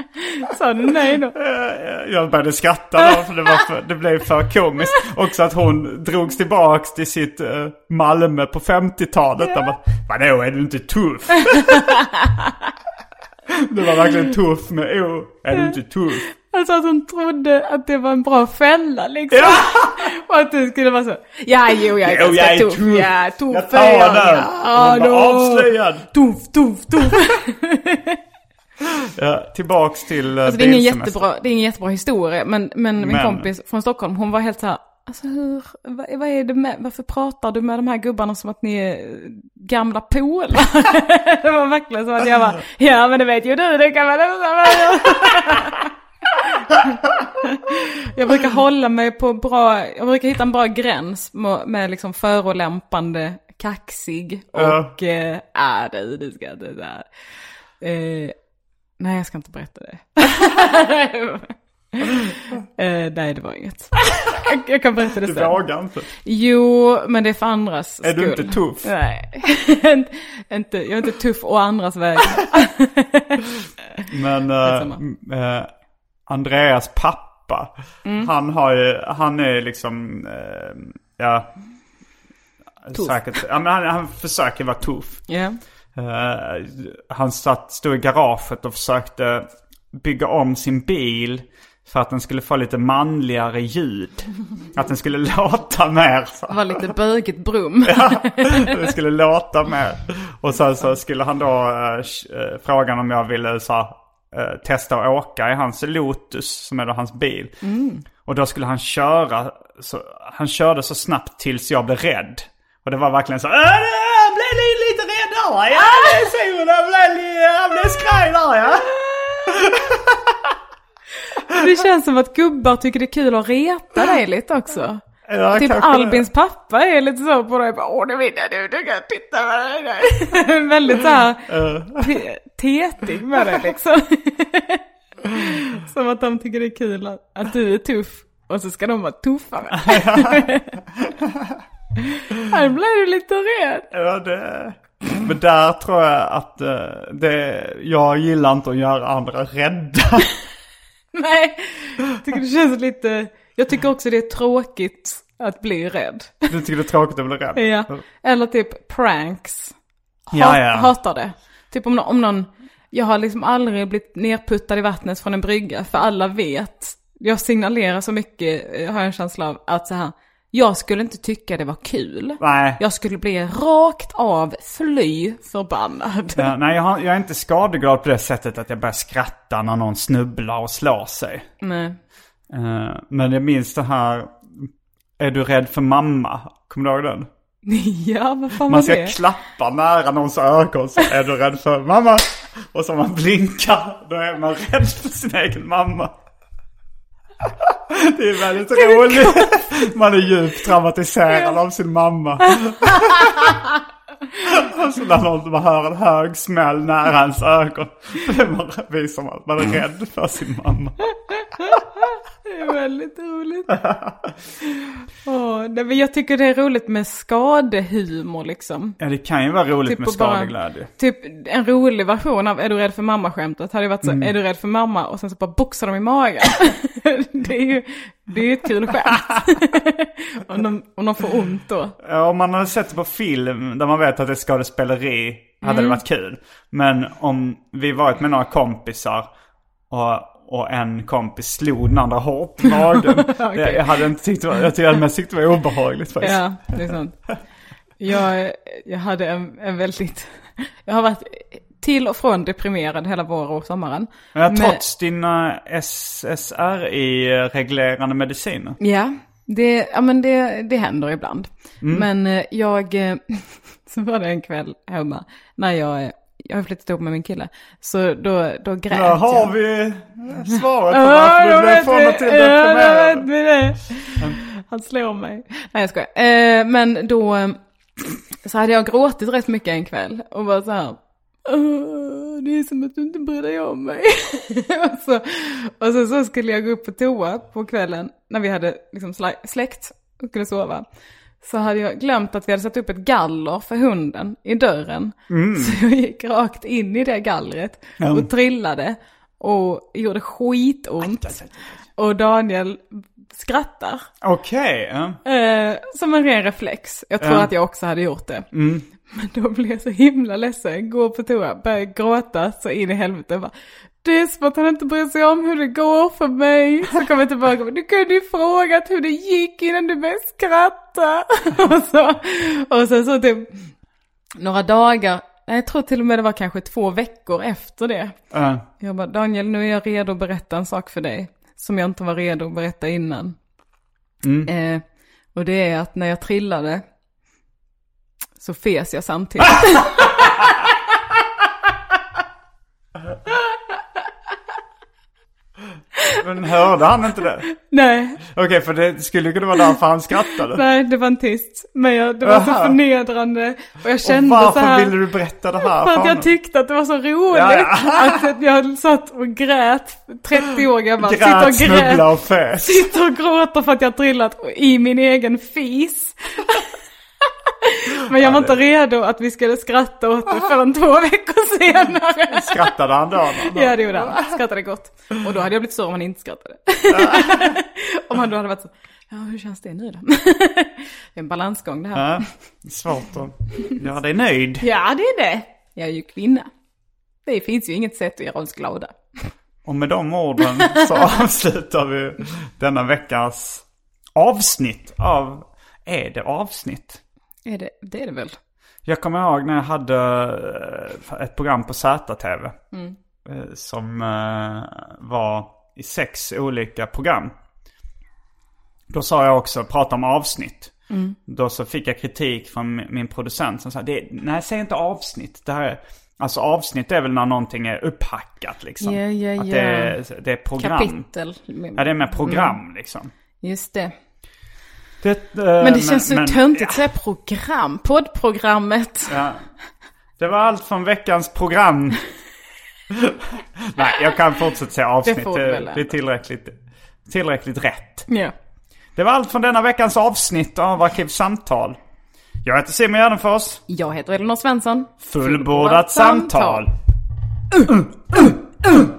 (laughs) Sa du nej då? Jag började skratta då för det, var för, det blev för komiskt. Också att hon drogs tillbaks till sitt eh, Malmö på 50-talet. Yeah. Vadå, är du inte tuff? (laughs) det var verkligen tuff med O. Är du inte tuff? Alltså att hon trodde att det var en bra fälla liksom. (laughs) Och att du skulle vara så, ja jo jag är Jo, ganska jag är tuff. tuff. Ja, tuff Jag tar den. Ja, Hon var avslöjad. Tuff, tuff, tuff. Ja, tillbaks till uh, Alltså det är ingen jättebra, det är ingen jättebra historia, men, men min Men- kompis från Stockholm, hon var helt så här, alltså hur, vad, vad är det med, varför pratar du med de här gubbarna som att ni är eh, gamla polare? (laughs) det var verkligen som att jag bara, ja men det vet ju du, det kan man (laughs) Jag brukar hålla mig på bra, jag brukar hitta en bra gräns med, med liksom förolämpande, kaxig Ja. och, äh, äh du, du ska inte. Eh, nej, jag ska inte berätta det. (laughs) eh, nej, det var inget. jag, jag kan berätta det Du sen. vågar inte. Jo, men det är för andras Är du skull. inte tuff? Nej, (laughs) inte, jag är inte tuff å andras vägar. Men eh, eh, Andreas pappa, Mm. han har ju, han är liksom, eh, ja. Tuff. Säkert, ja, men han, han försöker vara tuff. Ja. Eh, han satt, stod i garaget och försökte bygga om sin bil för att den skulle få lite manligare ljud. Att den skulle (laughs) låta mer. Det var lite bögigt brum. (laughs) det skulle låta mer. Och sen så skulle han då äh, fråga om jag ville så, eh, testa att åka i hans Lotus som är då hans bil. Och då skulle han köra, så, han körde så snabbt tills jag blev rädd. Och det var verkligen så "Äh, blev li- där. Ja, det är Simon, jag blev, jag blev skraj där ja. (laughs) Det känns som att gubbar tycker det är kul att reta dig lite också. Ja, typ Albins pappa är lite så på det. Bara, Åh, det vill jag nu. Du kan titta på det. där." (laughs) Väldigt så här te- tetig med det liksom. (laughs) Som att de tycker det är kul att, att du är tuff. Och så ska de vara tuffare. Här blir du lite rädd. Ja, det... Men där tror jag att eh, det, jag gillar inte att göra andra rädda. (laughs) Nej, jag tycker det känns lite... Jag tycker också det är tråkigt att bli rädd. Du tycker det är tråkigt att bli rädd? (laughs) Ja. Eller typ pranks. Hat, Ja, ja. Hatar det. Typ om, om någon... Jag har liksom aldrig blivit nerputtad i vattnet från en brygga. För alla vet. Jag signalerar så mycket, eh, har jag en känsla av, att så här. Jag skulle inte tycka det var kul. Nej. Jag skulle bli rakt av fly förbannad. Ja, nej, jag, har, jag är inte skadeglad på det sättet att jag börjar skratta när någon snubblar och slår sig. Nej. Eh, men jag minns det här, är du rädd för mamma? Kommer du ihåg den? (laughs) Ja, vad fan Man ska det? klappa nära någons ögon så är du rädd för mamma? Och så man blinkar, då är man rädd för sin egen mamma. (laughs) Det är väldigt roligt. Man är djupt traumatiserad av sin mamma. (laughs) (laughs) Och så när man hör en hög smäll nära ens ögon. Man, visar man att man är rädd för sin mamma. Det är väldigt roligt. Åh, nej, men jag tycker det är roligt med skadehumor liksom. Ja det kan ju vara roligt Typ med skadeglädje. Typ en rolig version av Är du rädd för mamma-skämtet hade varit så, Mm. är du rädd för mamma? Och sen så bara boxar de i magen. (laughs) det är ju det är ju ett kul skämt. (laughs) om, de, om de får ont då. Ja, om man hade sett det på film där man vet att det är skådespeleri hade Mm. det varit kul. Men om vi varit med några kompisar och, och en kompis slog den andra hårt i magen. (laughs) Okej. Jag hade inte tyckt det var, jag tyckte mest tyckte det var obehagligt faktiskt. Ja, det är sant. Jag, jag hade en, en väldigt, jag har varit till och från deprimerad hela våren och sommaren. Men trots dina SSRI-reglerande mediciner. Ja, det, ja, men det, det händer ibland. Mm. Men eh, jag, eh, (laughs) så var det en kväll hemma när jag, eh, jag har flyttat ihop med min kille. Så då, då grät Där jag. har vi svaret på (laughs) varför du blev från och till deprimerad. det. Han slår mig. Nej jag skojar. Men då så hade jag gråtit rätt mycket en kväll och var så här. "Åh, Det är som att du inte bryr dig om mig. (laughs) och, så, och så, så skulle jag gå upp på toa på kvällen när vi hade liksom släckt och skulle sova. Så hade jag glömt att vi hade satt upp ett galler för hunden i dörren. Så jag gick rakt in i det gallret och trillade och gjorde skitont. Och Daniel skrattar. Okej. ja. Eh, som en ren reflex. Jag tror Ja. att jag också hade gjort det. Men då blev jag så himla ledsen. Går på toa, börjar gråta så in i helvete. Bara, det är som att han inte bryr sig om hur det går för mig. Så kommer jag tillbaka och du kunde ju frågat hur det gick innan du började skratta. (laughs) och, så, och sen så typ några dagar, jag tror till och med det var kanske två veckor efter det. Ja. Jag bara, Daniel nu är jag redo att berätta en sak för dig. Som jag inte var redo att berätta innan. Eh, och det är att när jag trillade så fes jag samtidigt. (laughs) Men hörde han inte det? nej, Okej, för det skulle kunna vara därför han skrattade. nej det var en tyst. Men jag, det var så förnedrande. Och jag Och kände så varför här. ville du berätta det här För att jag tyckte att det var så roligt. Ja, Att jag satt och grät, 30 år gammal. Grät, och grät. snubbla och fes. Sitter och gråter för att jag trillat i min egen fis. Men jag var inte redo att vi skulle skratta åt det förrän två veckor senare. Skrattade han då? Ja det gjorde han. Skrattade gott. Och då hade jag blivit så om han inte skrattade. (laughs) om han då hade varit så, ja hur känns det nu då? det är en balansgång det här. Ja, svårt att göra dig nöjd. Ja det är det. Jag är ju kvinna. Det finns ju inget sätt att göra oss glada. Och med de orden så (laughs) avslutar vi denna veckas avsnitt av Är det avsnitt? Är det, det är det väl? Jag kommer ihåg när jag hade eh, ett program på ZTV. eh, Som eh, var i sex olika program. Då sa jag också, prata om avsnitt. Då så fick jag kritik från min- producent som sa, det, nej säg inte avsnitt. Det här är, alltså avsnitt är väl när någonting är upphackat liksom. Ja, ja, Att ja. det, är, det är program. Kapitel. Ja det är med program liksom. Just det. Det, eh, Men det känns så töntigt att säga program. Poddprogrammet. Ja. Det var allt från veckans program. Nej, jag kan fortsätta säga avsnitt. Det Det, är tillräckligt, tillräckligt rätt. Ja. Det var allt från denna veckans avsnitt av Arkivsamtal. Jag heter Simon Gärdenfors. Jag heter Elinor Svensson. Fullbordat samtal. Hold